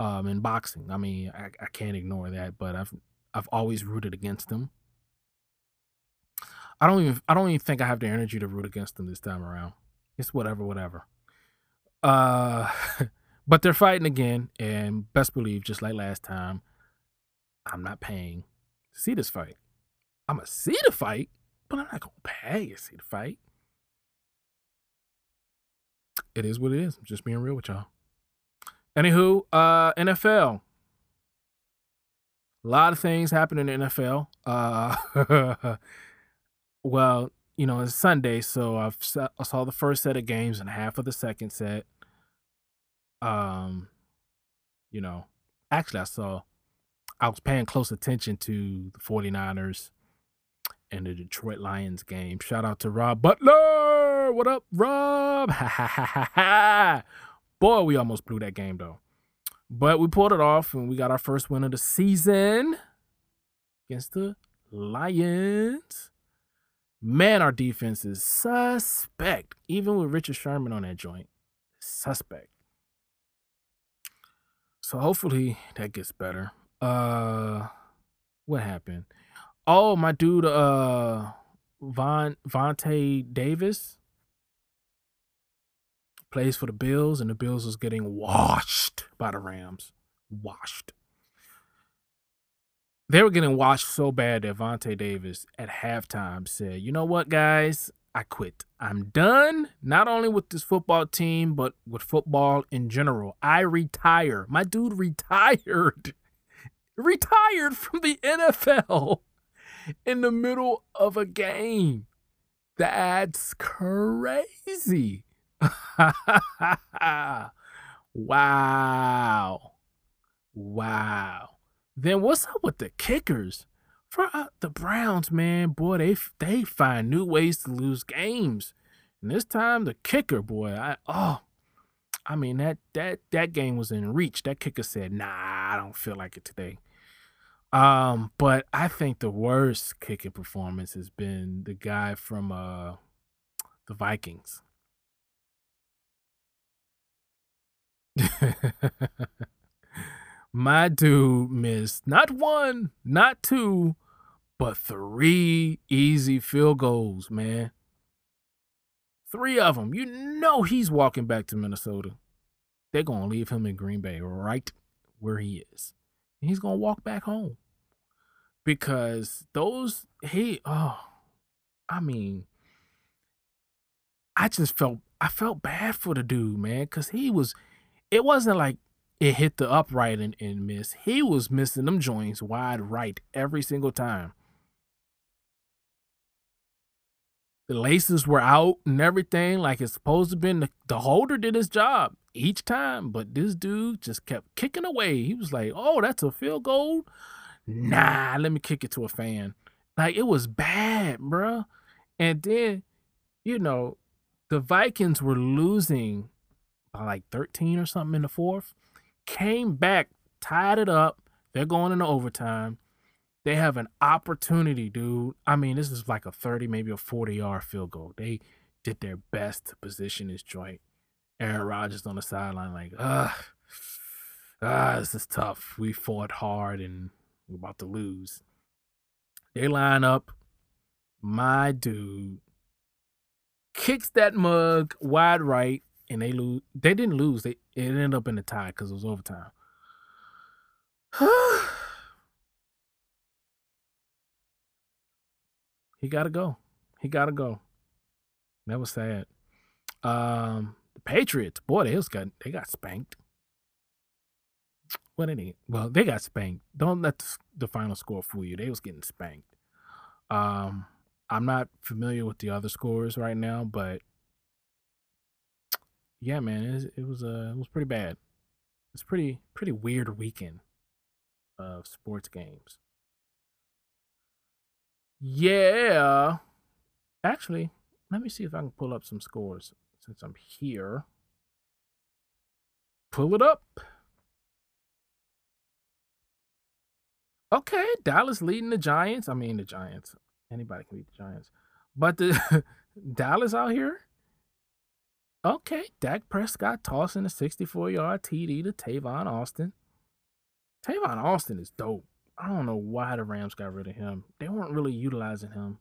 um in boxing. I mean, I, I can't ignore that, but I've I've always rooted against him. I don't even I don't even think I have the energy to root against him this time around. It's whatever, whatever. Uh but they're fighting again, and best believe, just like last time, I'm not paying to see this fight. I'm gonna see the fight, but I'm not gonna pay to see the fight. It is what it is. Just being real with y'all. Anywho, uh, NFL. A lot of things happen in the NFL. Uh, well, you know, it's Sunday, so I've I saw the first set of games and half of the second set. Um, you know, actually, I saw. I was paying close attention to the 49ers and the Detroit Lions game. Shout out to Rob Butler. What up, Rob? Boy, we almost blew that game though. But we pulled it off and we got our first win of the season against the Lions. Man, our defense is suspect. Even with Richard Sherman on that joint. Suspect. So hopefully that gets better. Uh what happened? Oh, my dude, uh, Von Vontae Davis plays for the Bills, and the Bills was getting washed by the Rams. Washed. They were getting washed so bad that Vontae Davis at halftime said, "You know what, guys? I quit. I'm done. Not only with this football team, but with football in general. I retire. My dude retired." Retired from the NFL in the middle of a game. That's crazy. wow. Wow. Then what's up with the kickers? For uh, the Browns, man, boy, they they find new ways to lose games. And this time the kicker, boy, I oh I mean that that that game was in reach. That kicker said, "Nah, I don't feel like it today." Um, but I think the worst kicking performance has been the guy from uh the Vikings. My dude missed not one, not two, but three easy field goals, man. Three of them. You know he's walking back to Minnesota. They're going to leave him in Green Bay right where he is and he's gonna walk back home because those he oh i mean i just felt i felt bad for the dude man because he was it wasn't like it hit the upright and, and miss he was missing them joints wide right every single time the laces were out and everything like it's supposed to be the, the holder did his job each time, but this dude just kept kicking away. He was like, "Oh, that's a field goal." Nah, let me kick it to a fan. Like it was bad, bruh. And then, you know, the Vikings were losing by like 13 or something in the fourth. Came back, tied it up. They're going into overtime. They have an opportunity, dude. I mean, this is like a 30, maybe a 40 yard field goal. They did their best to position this joint. Aaron Rodgers on the sideline, like, ah, ah, this is tough. We fought hard and we're about to lose. They line up. My dude kicks that mug wide right, and they lose. They didn't lose. They it ended up in a tie because it was overtime. he gotta go. He gotta go. That was sad. Um, the Patriots, boy, they got they got spanked. What any? Well, they got spanked. Don't let the, the final score fool you. They was getting spanked. Um, I'm not familiar with the other scores right now, but yeah, man, it, it was uh, it was pretty bad. It's pretty pretty weird weekend of sports games. Yeah, actually, let me see if I can pull up some scores since I'm here, pull it up. Okay, Dallas leading the Giants. I mean, the Giants. Anybody can beat the Giants. But the Dallas out here. Okay, Dak Prescott tossing a 64 yard TD to Tavon Austin. Tavon Austin is dope. I don't know why the Rams got rid of him. They weren't really utilizing him.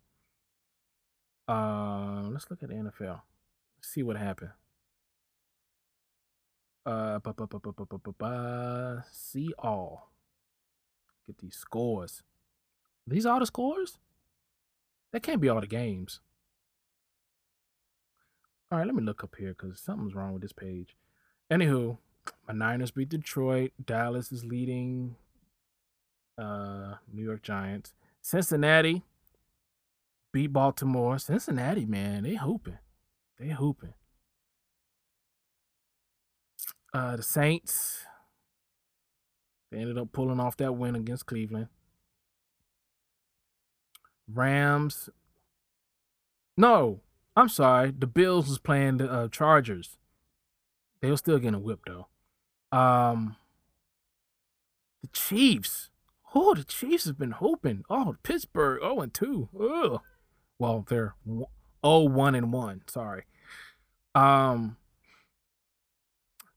Uh, let's look at the NFL. Let's see what happened. Uh, see all. Get these scores. These are the scores? That can't be all the games. All right, let me look up here because something's wrong with this page. Anywho, my Niners beat Detroit. Dallas is leading uh, New York Giants. Cincinnati beat Baltimore. Cincinnati, man, they hooping. They hooping. Uh, the Saints, they ended up pulling off that win against Cleveland. Rams. No, I'm sorry. The Bills was playing the uh, Chargers. They were still getting whipped though. Um, the Chiefs. Oh, the Chiefs have been hoping. Oh, Pittsburgh. Oh, and two. Ugh. Well, they're oh one and one. Sorry. Um,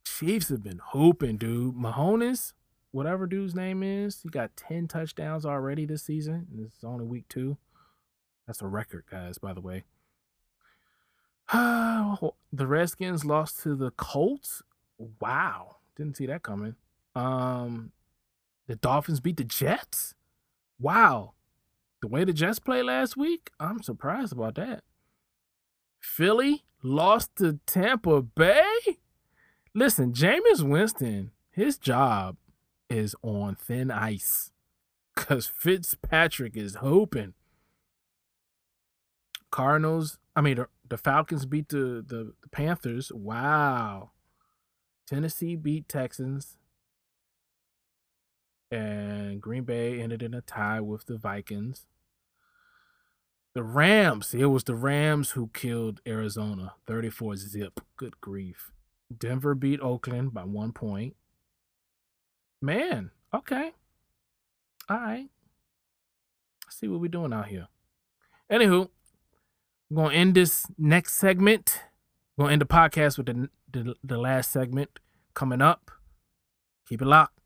Chiefs have been hoping, dude. Mahomes, whatever dude's name is, he got ten touchdowns already this season. This is only week two. That's a record, guys. By the way. the Redskins lost to the Colts. Wow, didn't see that coming. Um, the Dolphins beat the Jets. Wow, the way the Jets played last week, I'm surprised about that. Philly lost to Tampa Bay. Listen, Jameis Winston, his job is on thin ice because Fitzpatrick is hoping. Cardinals, I mean, the Falcons beat the, the, the Panthers. Wow. Tennessee beat Texans. And Green Bay ended in a tie with the Vikings. The Rams, it was the Rams who killed Arizona 34 zip. Good grief. Denver beat Oakland by one point. Man, okay. All right. Let's see what we're doing out here. Anywho, we're gonna end this next segment. We're gonna end the podcast with the, the, the last segment coming up. Keep it locked.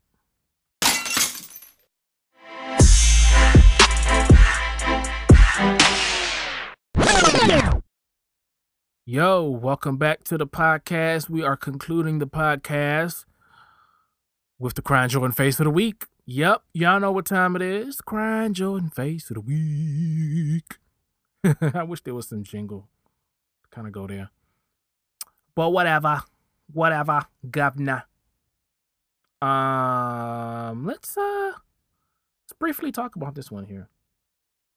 Yo, welcome back to the podcast. We are concluding the podcast with the Crying Jordan Face of the Week. Yep, y'all know what time it is. Crying Jordan Face of the Week. I wish there was some jingle to kind of go there. But whatever. Whatever, governor. Um, let's uh let's briefly talk about this one here.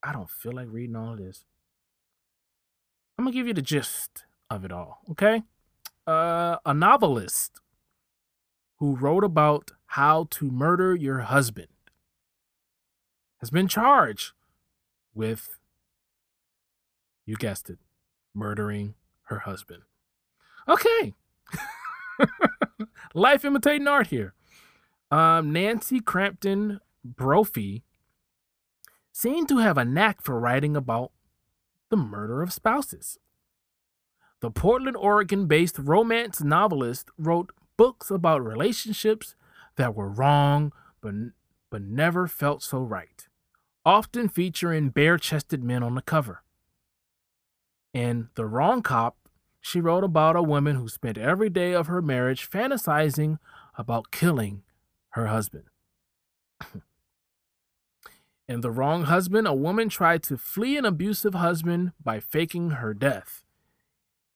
I don't feel like reading all of this. I'm gonna give you the gist of it all, okay? Uh, a novelist who wrote about how to murder your husband has been charged with you guessed it, murdering her husband. Okay. Life imitating art here. Um, Nancy Crampton Brophy seemed to have a knack for writing about the murder of spouses. The Portland, Oregon based romance novelist wrote books about relationships that were wrong but, but never felt so right, often featuring bare chested men on the cover. In The Wrong Cop, she wrote about a woman who spent every day of her marriage fantasizing about killing her husband. In The Wrong Husband, a woman tried to flee an abusive husband by faking her death.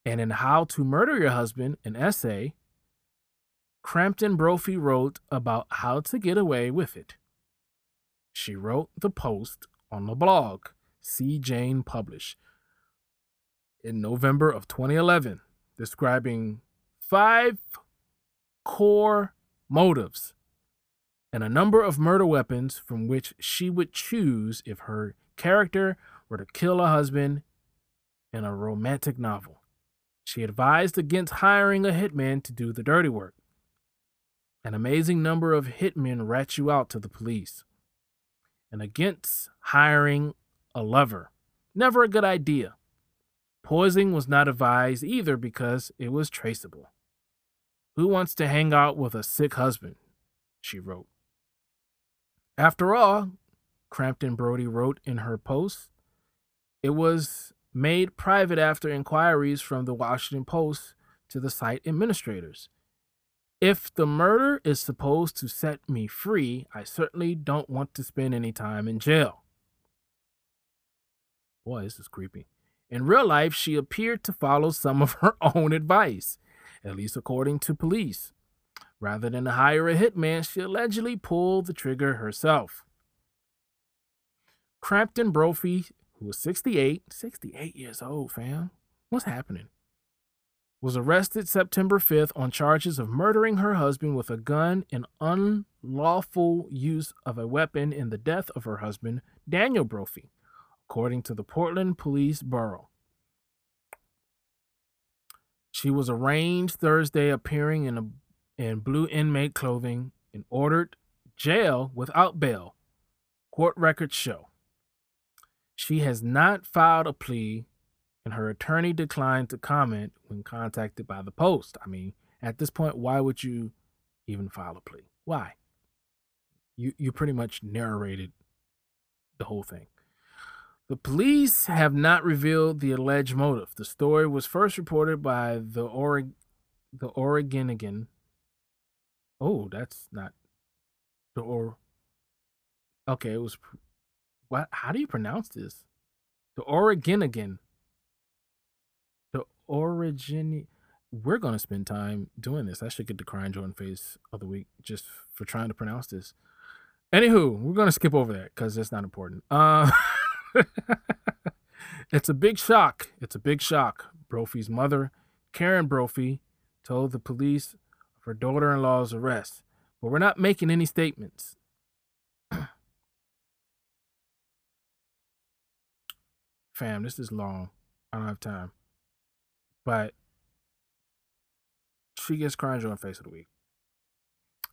And in How to Murder Your Husband, an essay, Crampton Brophy wrote about how to get away with it. She wrote the post on the blog, See Jane Publish, in November of 2011 describing five core motives and a number of murder weapons from which she would choose if her character were to kill a husband in a romantic novel. She advised against hiring a hitman to do the dirty work. An amazing number of hitmen rat you out to the police. And against hiring a lover. Never a good idea. Poisoning was not advised either because it was traceable. Who wants to hang out with a sick husband? She wrote. After all, Crampton Brophy wrote in her post, it was made private after inquiries from the Washington Post to the site administrators. If the murder is supposed to set me free, I certainly don't want to spend any time in jail. Boy, this is creepy. In real life, she appeared to follow some of her own advice, at least according to police. Rather than hire a hitman, she allegedly pulled the trigger herself. Crampton Brophy, who was 68, 68 years old, fam. What's happening? Was arrested September 5th on charges of murdering her husband with a gun and unlawful use of a weapon in the death of her husband, Daniel Brophy according to the Portland Police Bureau. She was arraigned Thursday, appearing in, a, in blue inmate clothing and ordered jail without bail. Court records show. She has not filed a plea, and her attorney declined to comment when contacted by the Post. I mean, at this point, why would you even file a plea? Why? You you pretty much narrated the whole thing. The police have not revealed the alleged motive. The story was first reported by the Oregon the Oregonian. Oh, that's not the or. Okay, it was. What? How do you pronounce this? The Oregonian. The origin. We're gonna spend time doing this. I should get the crying Jordan face of the week just for trying to pronounce this. Anywho, we're gonna skip over that because that's not important. Uh. it's a big shock. It's a big shock. Brophy's mother, Karen Brophy, told the police of her daughter in law's arrest, but we're not making any statements. Fam, this is long. I don't have time. But she gets crying on face of the week.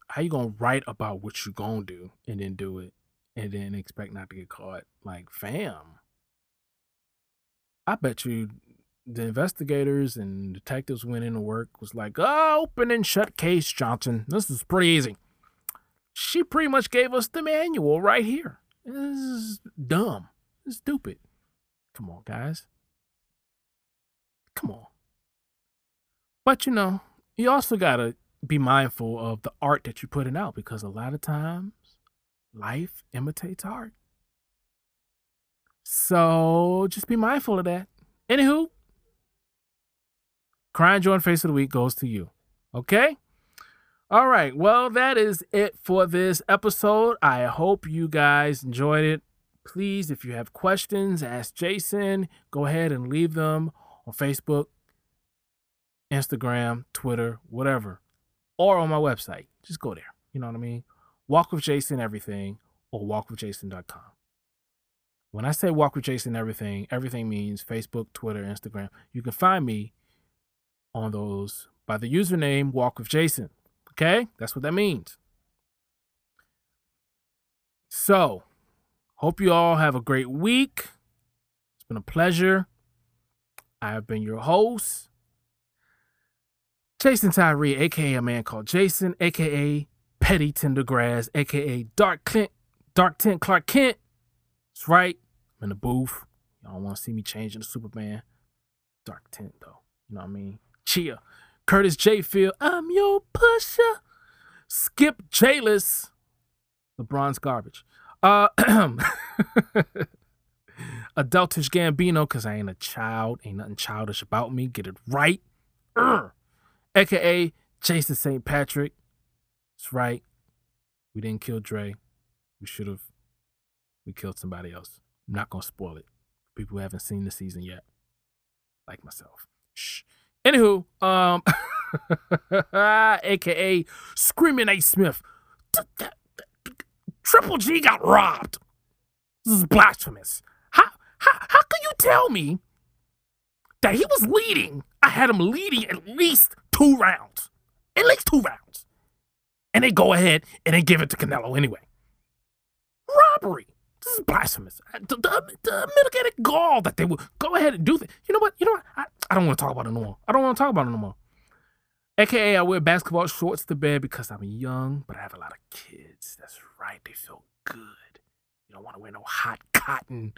How you gonna write about what you gonna do and then do it? And then expect not to get caught. Like, fam. I bet you the investigators and detectives went into work was like, oh, open and shut case, Johnson. This is pretty easy. She pretty much gave us the manual right here. This is dumb. It's stupid. Come on, guys. Come on. But you know, you also gotta be mindful of the art that you're putting out because a lot of times life imitates art. So just be mindful of that. Anywho, crying Jordan face of the week goes to you. Okay? All right. Well, that is it for this episode. I hope you guys enjoyed it. Please, if you have questions, ask Jason. Go ahead and leave them on Facebook, Instagram, Twitter, whatever, or on my website. Just go there. You know what I mean? Walk with Jason Everything or walkwithjason.com. When I say walk with Jason Everything, everything means Facebook, Twitter, Instagram. You can find me on those by the username Walk with Jason. Okay? That's what that means. So, hope you all have a great week. It's been a pleasure. I have been your host, Jason Tyree, aka a man called Jason, aka Petty Tendergrass, aka Dark Clint, Dark Tint Clark Kent. That's right. I'm in the booth. Y'all want to see me changing to Superman. Dark Tint though. You know what I mean? Chia. Curtis J. Field. I'm your pusher. Skip Jayless. LeBron's garbage. Uh Adultish Gambino, because I ain't a child. Ain't nothing childish about me. Get it right. Urgh. AKA Jason St. Patrick. That's right. We didn't kill Dre. We should have. We killed somebody else. I'm not gonna spoil it. People who haven't seen the season yet, like myself. Shh. Anywho, um, aka Screaming A. Smith. Triple G got robbed. This is blasphemous. How how how can you tell me that he was leading. I had him leading at least two rounds. At least two rounds. And they go ahead and they give it to Canelo anyway. Robbery. This is blasphemous. Uh, The, the, the mitigated gall that they would go ahead and do this. You know what? You know what? I, I don't want to talk about it no more. I don't want to talk about it no more. AKA, I wear basketball shorts to bed because I'm young, but I have a lot of kids. That's right. They feel good. You don't want to wear no hot cotton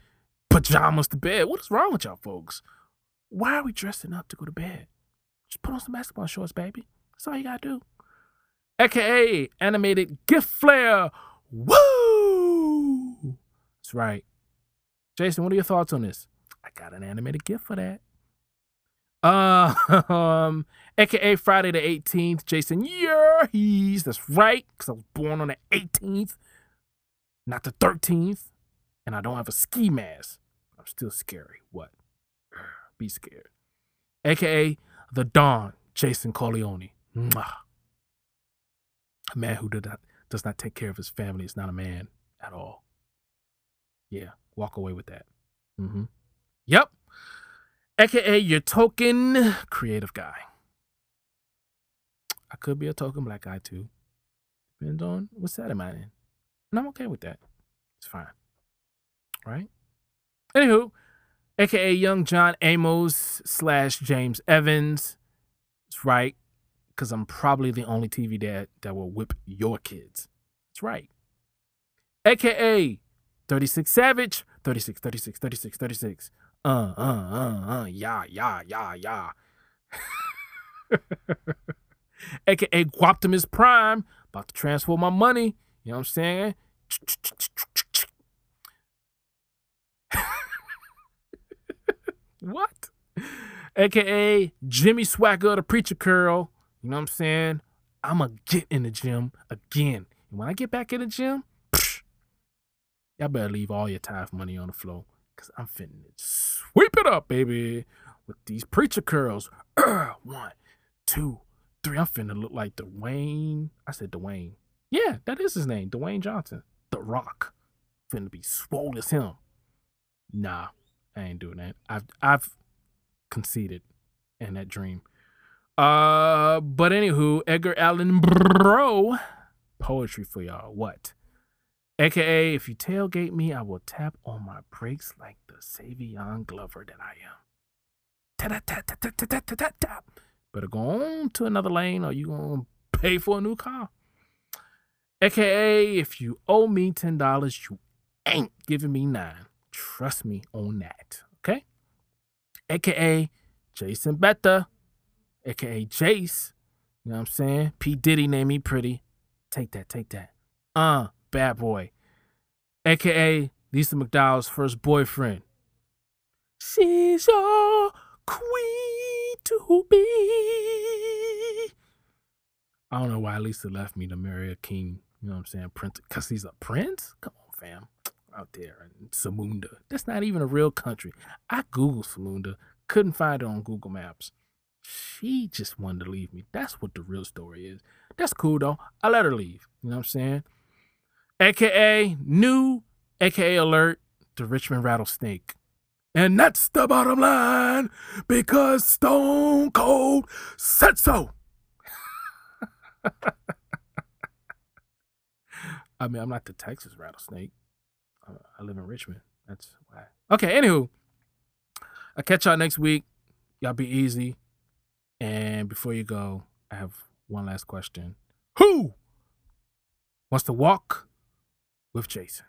pajamas to bed. What is wrong with y'all folks? Why are we dressing up to go to bed? Just put on some basketball shorts, baby. That's all you gotta do. AKA animated gift flare. Woo! That's right. Jason, what are your thoughts on this? I got an animated gift for that. Uh, um, AKA Friday the 18th. Jason, yeah, he's that's right, because I was born on the 18th, not the 13th, and I don't have a ski mask. I'm still scary. What? Be scared. AKA the Don, Jason Corleone. Mwah. A man who did not, does not take care of his family is not a man at all. Yeah, walk away with that. Mm-hmm. Yep. AKA your token creative guy. I could be a token black guy too. Depends on what side am I in. And I'm okay with that. It's fine. Right? Anywho, aka Young John Amos slash James Evans. It's right, because I'm probably the only TV dad that will whip your kids. That's right. AKA 36 Savage, 36, 36, 36, 36. Uh, uh, uh, uh, yeah, yeah, yeah, yeah. AKA Guaptimus Prime, about to transfer my money. You know what I'm saying? what? AKA Jimmy Swagger, the preacher curl. You know what I'm saying? I'ma get in the gym again. And when I get back in the gym, y'all better leave all your tithe money on the floor. Cause I'm finna sweep it up, baby. With these preacher curls. Urgh, one, two, three. I'm finna look like Dwayne. I said Dwayne. Yeah, that is his name. Dwayne Johnson. The Rock. Finna be swole as him. Nah, I ain't doing that. I've I've conceded in that dream. Uh, but anywho, Edgar Allan Bro, poetry for y'all. What? AKA, if you tailgate me, I will tap on my brakes like the Savion Glover that I am. Better go on to another lane or you going to pay for a new car. AKA, if you owe me $10, you ain't giving me nine. Trust me on that. Okay? AKA, Jason Betta aka Jace. You know what I'm saying? P. Diddy named me pretty. Take that, take that. Uh, bad boy. AKA Lisa McDowell's first boyfriend. She's your queen to be. I don't know why Lisa left me to marry a king. You know what I'm saying? Prince, because he's a prince? Come on, fam. Out there in Zamunda. That's not even a real country. I Googled Zamunda, couldn't find it on Google Maps. She just wanted to leave me. That's what the real story is. That's cool though. I let her leave. You know what I'm saying? AKA new, AKA alert, the Richmond Rattlesnake. And that's the bottom line because Stone Cold said so. I mean, I'm not the Texas rattlesnake. I- I live in Richmond. That's why. Okay, anywho, I'll catch y'all next week. Y'all be easy. And before you go, I have one last question. Who wants to walk with Jason?